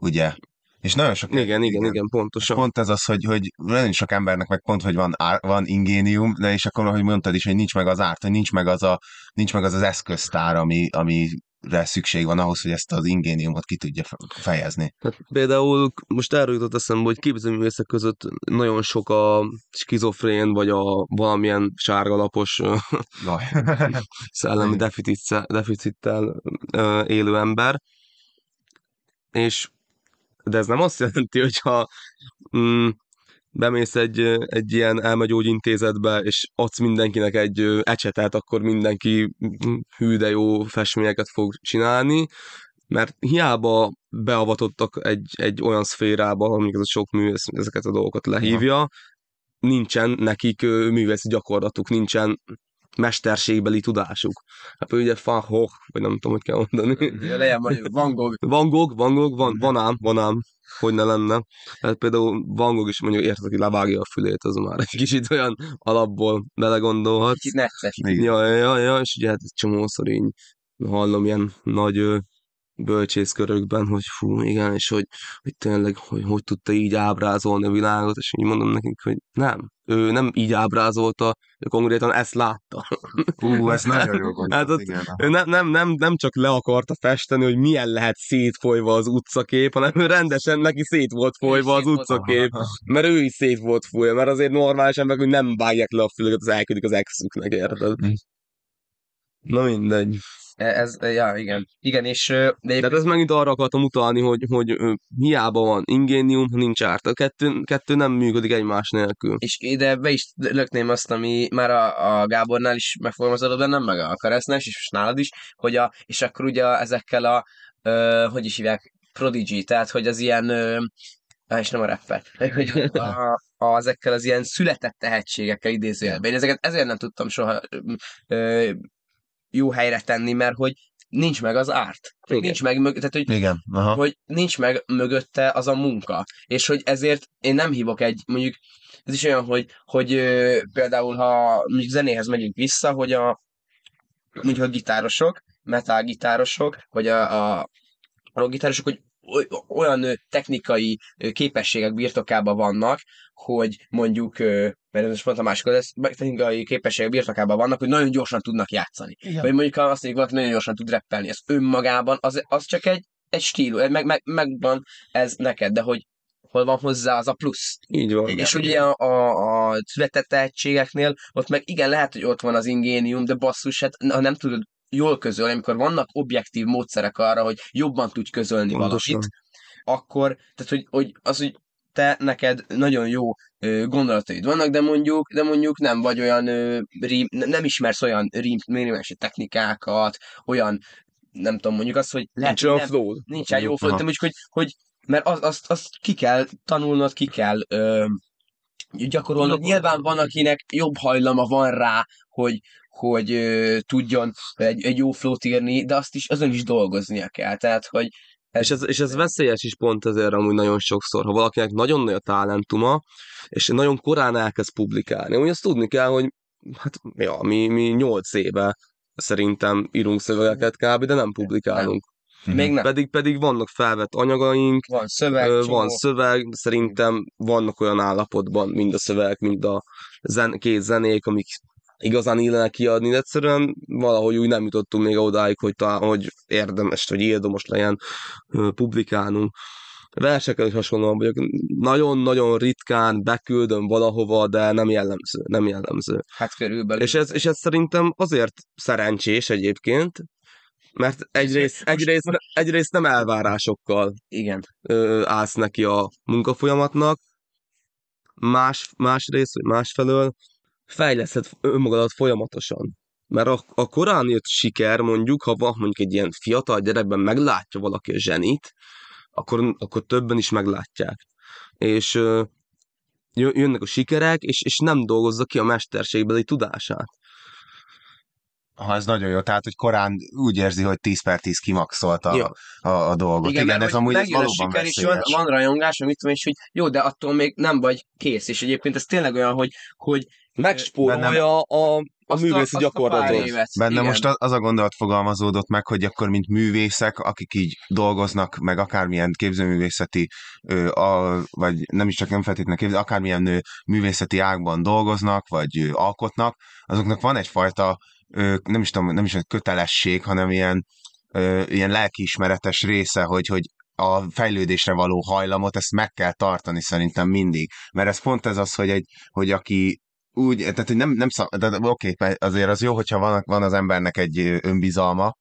ugye? És nagyon sok... Igen, igen, igen, pontosan. Pont ez az, hogy, hogy nagyon sok embernek meg pont, hogy van, ár, van ingénium, de és akkor, ahogy mondtad is, hogy nincs meg az árt, hogy nincs meg az a, nincs meg az, az eszköztár, ami, amire szükség van ahhoz, hogy ezt az ingéniumot ki tudja fe- fejezni. Hát például most erről jutott eszembe, hogy képzőművészek között nagyon sok a skizofrén, vagy a valamilyen sárgalapos szellemi deficittel, deficittel élő ember, és de ez nem azt jelenti, hogyha mm, bemész egy, egy ilyen elmegyógyintézetbe, és adsz mindenkinek egy ecsetet, akkor mindenki mm, hű de jó festményeket fog csinálni, mert hiába beavatottak egy, egy olyan szférába, amíg ez a sok művész ezeket a dolgokat lehívja, nincsen nekik ö, művészi gyakorlatuk, nincsen mesterségbeli tudásuk. Hát ugye Van Gogh, vagy nem tudom, hogy kell mondani. Legyen Van Gogh, Van Gogh, Van Gogh, van, van ám, van ám, hogy ne lenne. Hát például Van Gogh is mondjuk érted, hogy levágja a fülét, az már egy kicsit olyan alapból belegondolhatsz. kicsit necces. Ja, ja, ja, és ugye hát egy csomószor így hallom ilyen nagy bölcsészkörökben, hogy fú, igen, és hogy, hogy tényleg, hogy hogy tudta így ábrázolni a világot, és így mondom nekik, hogy nem, ő nem így ábrázolta, ő konkrétan ezt látta. Ú, ez nagyon jó gondolat, Hát ott- igen. Ő nem, nem, nem, nem csak le akarta festeni, hogy milyen lehet szétfolyva az utcakép, hanem ő rendesen neki szét volt folyva az utcakép, mert ő is szét volt folyva, mert azért normális emberek, hogy nem vágják le a fülöket, az elküldik az exüknek, érted? Mm. Na mindegy. Ez, ja, igen. Igen, és ö, de Tehát ez megint arra akartam utalni, hogy, hogy hiába van ingénium, nincs árt. A kettő, kettő nem működik egymás nélkül. és ide be is lökném azt, ami már a, a Gábornál is megfogalmazódott bennem, meg a Keresztnél is, és most nálad is, hogy a, és akkor ugye ezekkel a, ö, hogy is hívják, prodigy, tehát hogy az ilyen, ö, és nem a rapper, hogy a, a, ezekkel az ilyen született tehetségekkel idézőjelben. Én ezeket ezért nem tudtam soha ö, jó helyre tenni, mert hogy nincs meg az árt. Igen. Nincs meg, mög- tehát hogy Igen, aha. hogy nincs meg mögötte az a munka. És hogy ezért én nem hívok egy, mondjuk, ez is olyan, hogy, hogy ö, például ha mondjuk zenéhez megyünk vissza, hogy a, mondjuk a gitárosok, metal gitárosok, vagy a, a rockgitárosok, hogy olyan technikai képességek birtokában vannak, hogy mondjuk, mert ez most mondtam a másik, ez technikai képességek birtokában vannak, hogy nagyon gyorsan tudnak játszani. Igen. Vagy mondjuk azt mondjuk, valaki nagyon gyorsan tud rappelni, ez önmagában, az, az csak egy, egy stílus, meg, meg, megvan ez neked, de hogy hol van hozzá az a plusz. Így van. Igen. És ugye a, a, a született tehetségeknél, ott meg igen, lehet, hogy ott van az ingénium, de basszus, hát ha nem tudod jól közölni, amikor vannak objektív módszerek arra, hogy jobban tudj közölni Pontosan. valakit, akkor, tehát hogy, hogy az, hogy te neked nagyon jó ö, gondolataid vannak, de mondjuk, de mondjuk nem vagy olyan ö, rím, ne- nem ismersz olyan rím, rímelési technikákat, olyan nem tudom, mondjuk azt, hogy Nincs olyan flow. nincsen jó flow, de mondjuk, hogy, hogy mert az, azt, azt ki kell tanulnod, ki kell ö, gyakorolnod. Nyilván van, akinek jobb hajlama van rá, hogy, hogy ö, tudjon egy, egy jó flót írni, de azt is, azon is dolgoznia kell. Tehát, hogy És ez, és ez veszélyes is pont ezért amúgy nagyon sokszor, ha valakinek nagyon nagy a talentuma, és nagyon korán elkezd publikálni. Úgy azt tudni kell, hogy hát, ja, mi, mi nyolc éve szerintem írunk szövegeket kb., de nem publikálunk. Mhm. még nem. Pedig, pedig vannak felvett anyagaink, Van szöveg, Ö, van szöveg, szerintem vannak olyan állapotban, mind a szöveg, mind a zen- két zenék, amik igazán illene kiadni, de egyszerűen valahogy úgy nem jutottunk még odáig, hogy, talán, hogy érdemes, vagy érdemes legyen publikálnunk. Versekkel is hasonlóan vagyok. Nagyon-nagyon ritkán beküldöm valahova, de nem jellemző. Nem jellemző. Hát körülbelül. És ez, és ez szerintem azért szerencsés egyébként, mert egyrészt, egyrészt, egyrészt nem elvárásokkal Igen. ö, állsz neki a munkafolyamatnak, más, másrészt, vagy másfelől fejleszted önmagadat folyamatosan. Mert a, a korán jött siker, mondjuk, ha van mondjuk egy ilyen fiatal gyerekben meglátja valaki a zsenit, akkor, akkor többen is meglátják. És ö, jö- jönnek a sikerek, és, és nem dolgozza ki a mesterségbeli tudását. Ha ez nagyon jó, tehát, hogy korán úgy érzi, hogy 10 per 10 kimaxolta Jó. a, a, a dolgot. Igen, Igen ez amúgy ez a valóban siker, és van, van rajongás, amit tudom, és hogy jó, de attól még nem vagy kész. És egyébként ez tényleg olyan, hogy, hogy Megspórolja a, a azt művészi pár gyakorlatot. évet, Benne igen. most az, a gondolat fogalmazódott meg, hogy akkor mint művészek, akik így dolgoznak, meg akármilyen képzőművészeti, ö, a, vagy nem is csak nem feltétlenül képző, akármilyen ö, művészeti ágban dolgoznak, vagy ö, alkotnak, azoknak van egyfajta, nem is tudom, nem is egy kötelesség, hanem ilyen, ilyen lelkiismeretes része, hogy, hogy a fejlődésre való hajlamot, ezt meg kell tartani szerintem mindig. Mert ez pont ez az, hogy, egy, hogy aki úgy, tehát hogy nem, nem szab, de, oké, azért az jó, hogyha van, van az embernek egy önbizalma,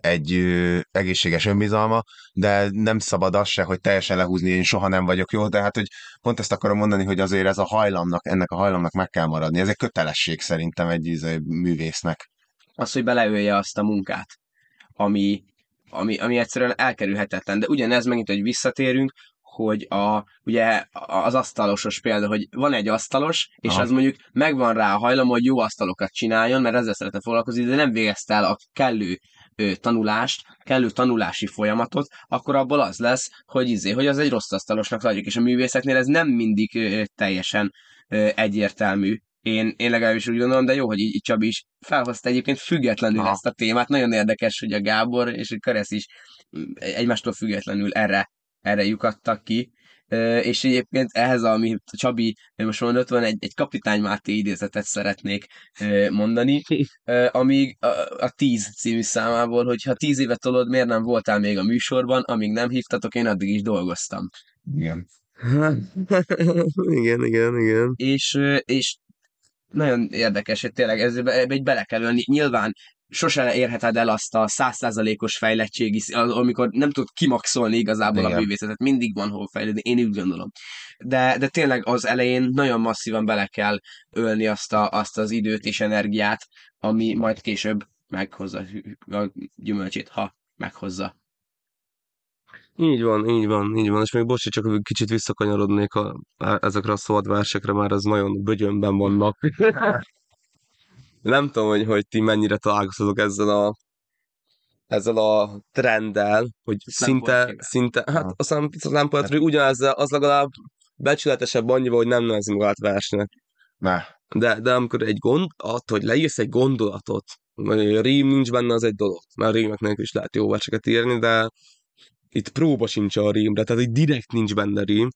egy ö, egészséges önbizalma, de nem szabad az se, hogy teljesen lehúzni, én soha nem vagyok jó, de hát, hogy pont ezt akarom mondani, hogy azért ez a hajlamnak, ennek a hajlamnak meg kell maradni. Ez egy kötelesség szerintem egy izé, művésznek. az, hogy beleölje azt a munkát, ami, ami, ami egyszerűen elkerülhetetlen. De ugyanez megint, hogy visszatérünk, hogy a, ugye az asztalosos példa, hogy van egy asztalos, és Aha. az mondjuk megvan rá a hajlam, hogy jó asztalokat csináljon, mert ezzel szeretne foglalkozni, de nem végezte el a kellő tanulást, kellő tanulási folyamatot, akkor abból az lesz, hogy izé, hogy az egy rossz asztalosnak tartjuk, és a művészetnél ez nem mindig teljesen egyértelmű. Én, én legalábbis úgy gondolom, de jó, hogy így, Csabi is felhozta egyébként függetlenül Aha. ezt a témát. Nagyon érdekes, hogy a Gábor és a Karesz is egymástól függetlenül erre, erre lyukadtak ki. És egyébként ehhez, amit Csabi most mondott, van egy, egy Kapitány Máté idézetet szeretnék mondani, amíg a, a 10 című számából, hogy ha 10 évet tolod, miért nem voltál még a műsorban, amíg nem hívtatok, én addig is dolgoztam. Igen. igen, igen, igen. és, és nagyon érdekes, hogy tényleg ez, ebbe egy bele kell ölni. Nyilván sose érheted el azt a százszázalékos fejlettségi, amikor nem tud kimaxolni igazából Igen. a művészetet, mindig van hol fejlődni, én úgy gondolom. De, de tényleg az elején nagyon masszívan bele kell ölni azt, a, azt az időt és energiát, ami majd később meghozza a gyümölcsét, ha meghozza. Így van, így van, így van. És még bocsi, csak kicsit visszakanyarodnék a, ezekre a szabad versekre, már az nagyon bögyönben vannak. Nem tudom, hogy, hogy ti mennyire találkoztatok ezzel a ezzel a trenddel, hogy szinte, szinte, hát Aha. a szám, a szempoltról ugyanezzel, az legalább becsületesebb annyival, hogy nem nevezi magát versnek. Ne. De, de amikor egy gond, att, hogy leírsz egy gondolatot vagy a rím nincs benne, az egy dolog. Mert rímek nélkül is lehet jó verseket írni, de itt próba sincs a rímre, tehát egy direkt nincs benne rím.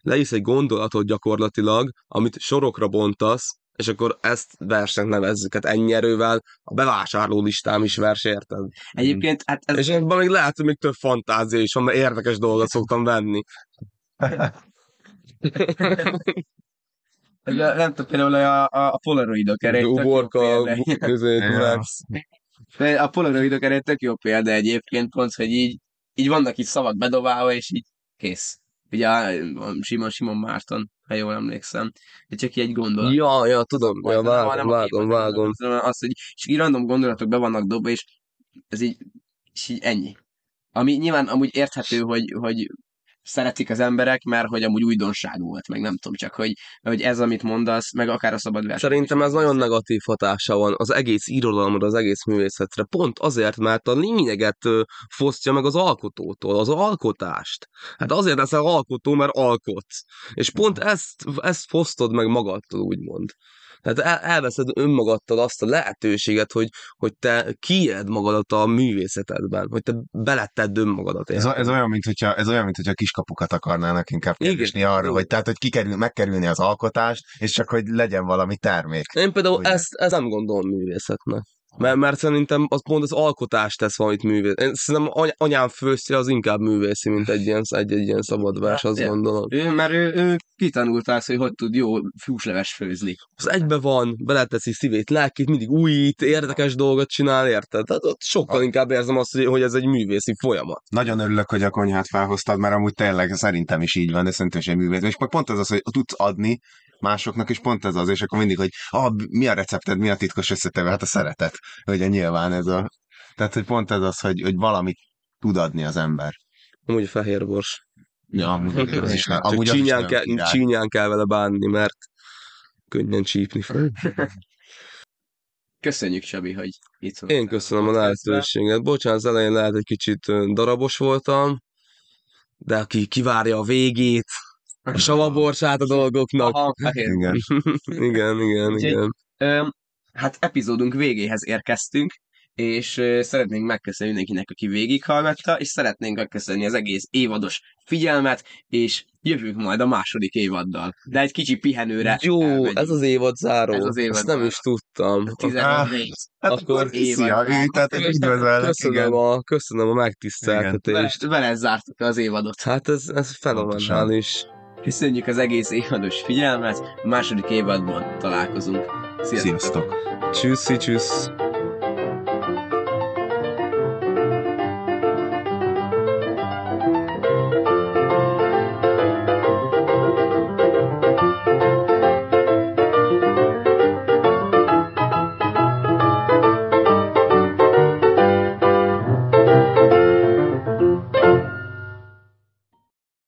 Leírsz egy gondolatot gyakorlatilag, amit sorokra bontasz, és akkor ezt versnek nevezzük, hát ennyi erővel a bevásárló listám is vers, érted? Egyébként, hát ez, És ebben még lehet, hogy még több fantázia is van, mert érdekes dolgot szoktam venni. nem tudom, például a, a, a polaroidok erre Uborka. De a polaroidok erre tök jó példa egyébként, pont, hogy így, így vannak itt szavak bedobálva, és így kész. Ugye a, a Simon Simon Márton, ha jól emlékszem. De csak így egy gondolat. Ja, ja, tudom, ja, Vagy nem, vágom, vágom, hanem vágom. az, az, hogy és így random gondolatok be vannak dobva, és ez így, és így ennyi. Ami nyilván amúgy érthető, hogy, hogy szeretik az emberek, mert hogy amúgy újdonság volt, meg nem tudom, csak hogy, hogy ez, amit mondasz, meg akár a szabad verseny. Szerintem ez nagyon negatív hatása van az egész irodalomra, az egész művészetre. Pont azért, mert a lényeget fosztja meg az alkotótól, az alkotást. Hát azért leszel alkotó, mert alkotsz. És pont ezt, ezt fosztod meg magadtól, úgymond. Tehát el, elveszed önmagadtól azt a lehetőséget, hogy, hogy te kied magadat a művészetedben, hogy te beletted önmagadat. Ez, ez, olyan, mint hogyha, ez olyan, mint hogyha kiskapukat akarnának inkább keresni arra, igen. hogy tehát, hogy kikerül, megkerülni az alkotást, és csak, hogy legyen valami termék. Én például Ugye? ezt, ezt nem gondolom művészetnek. Mert, mert szerintem az pont az alkotást tesz valamit művész. Én szerintem any- anyám főztje az inkább művészi, mint egy ilyen, egy, egy ilyen szabad vers, azt Ja. gondolom. Ő, mert ő, ő kitanulta azt, hogy hogy tud jó fűsleves főzni. Az egybe van, beleteszi szívét, lelkét, mindig újít, érdekes dolgot csinál, érted? Tehát ott sokkal inkább érzem azt, hogy- hogy ez egy művészi folyamat. Nagyon örülök, hogy a konyhát felhoztad, mert amúgy tényleg szerintem is így van, de szerintem is egy művész. És pont ez az, hogy tudsz adni másoknak, és pont ez az, és akkor mindig, hogy ah, mi a recepted, mi a titkos összetevő, hát a szeretet. Ugye nyilván ez a... Tehát, hogy pont ez az, hogy, hogy valamit tud adni az ember. Amúgy a fehér bors. Ja, amúgy az is, Csak amúgy az is csínyán, kell, csínyán kell vele bánni, mert könnyen csípni fog. Köszönjük, Csabi, hogy itt vagy. Én köszönöm a lehetőséget. Bocsánat, az elején lehet egy kicsit darabos voltam, de aki kivárja a végét, a savaborsát a dolgoknak. Aha, fehér. Igen. Igen, igen, Úgyhogy- igen. Ö, hát epizódunk végéhez érkeztünk, és ö, szeretnénk megköszönni mindenkinek, aki végighallgatta, és szeretnénk megköszönni az egész évados figyelmet, és jövünk majd a második évaddal. De egy kicsi pihenőre Jó, elmegyünk. ez az évad záró. Ez az évad Ezt nem is tudtam. Ah, 15 rész. Hát Akkor akkor szia, évad. tehát üdvözöllek, Köszönöm igen. a, köszönöm a megtiszteltetést. Vele, vele zártuk az évadot. Hát ez, ez fenomenális. Köszönjük az egész évados figyelmet, második évadban találkozunk. Sziasztok! Sziasztok! Csüsszi, csüssz.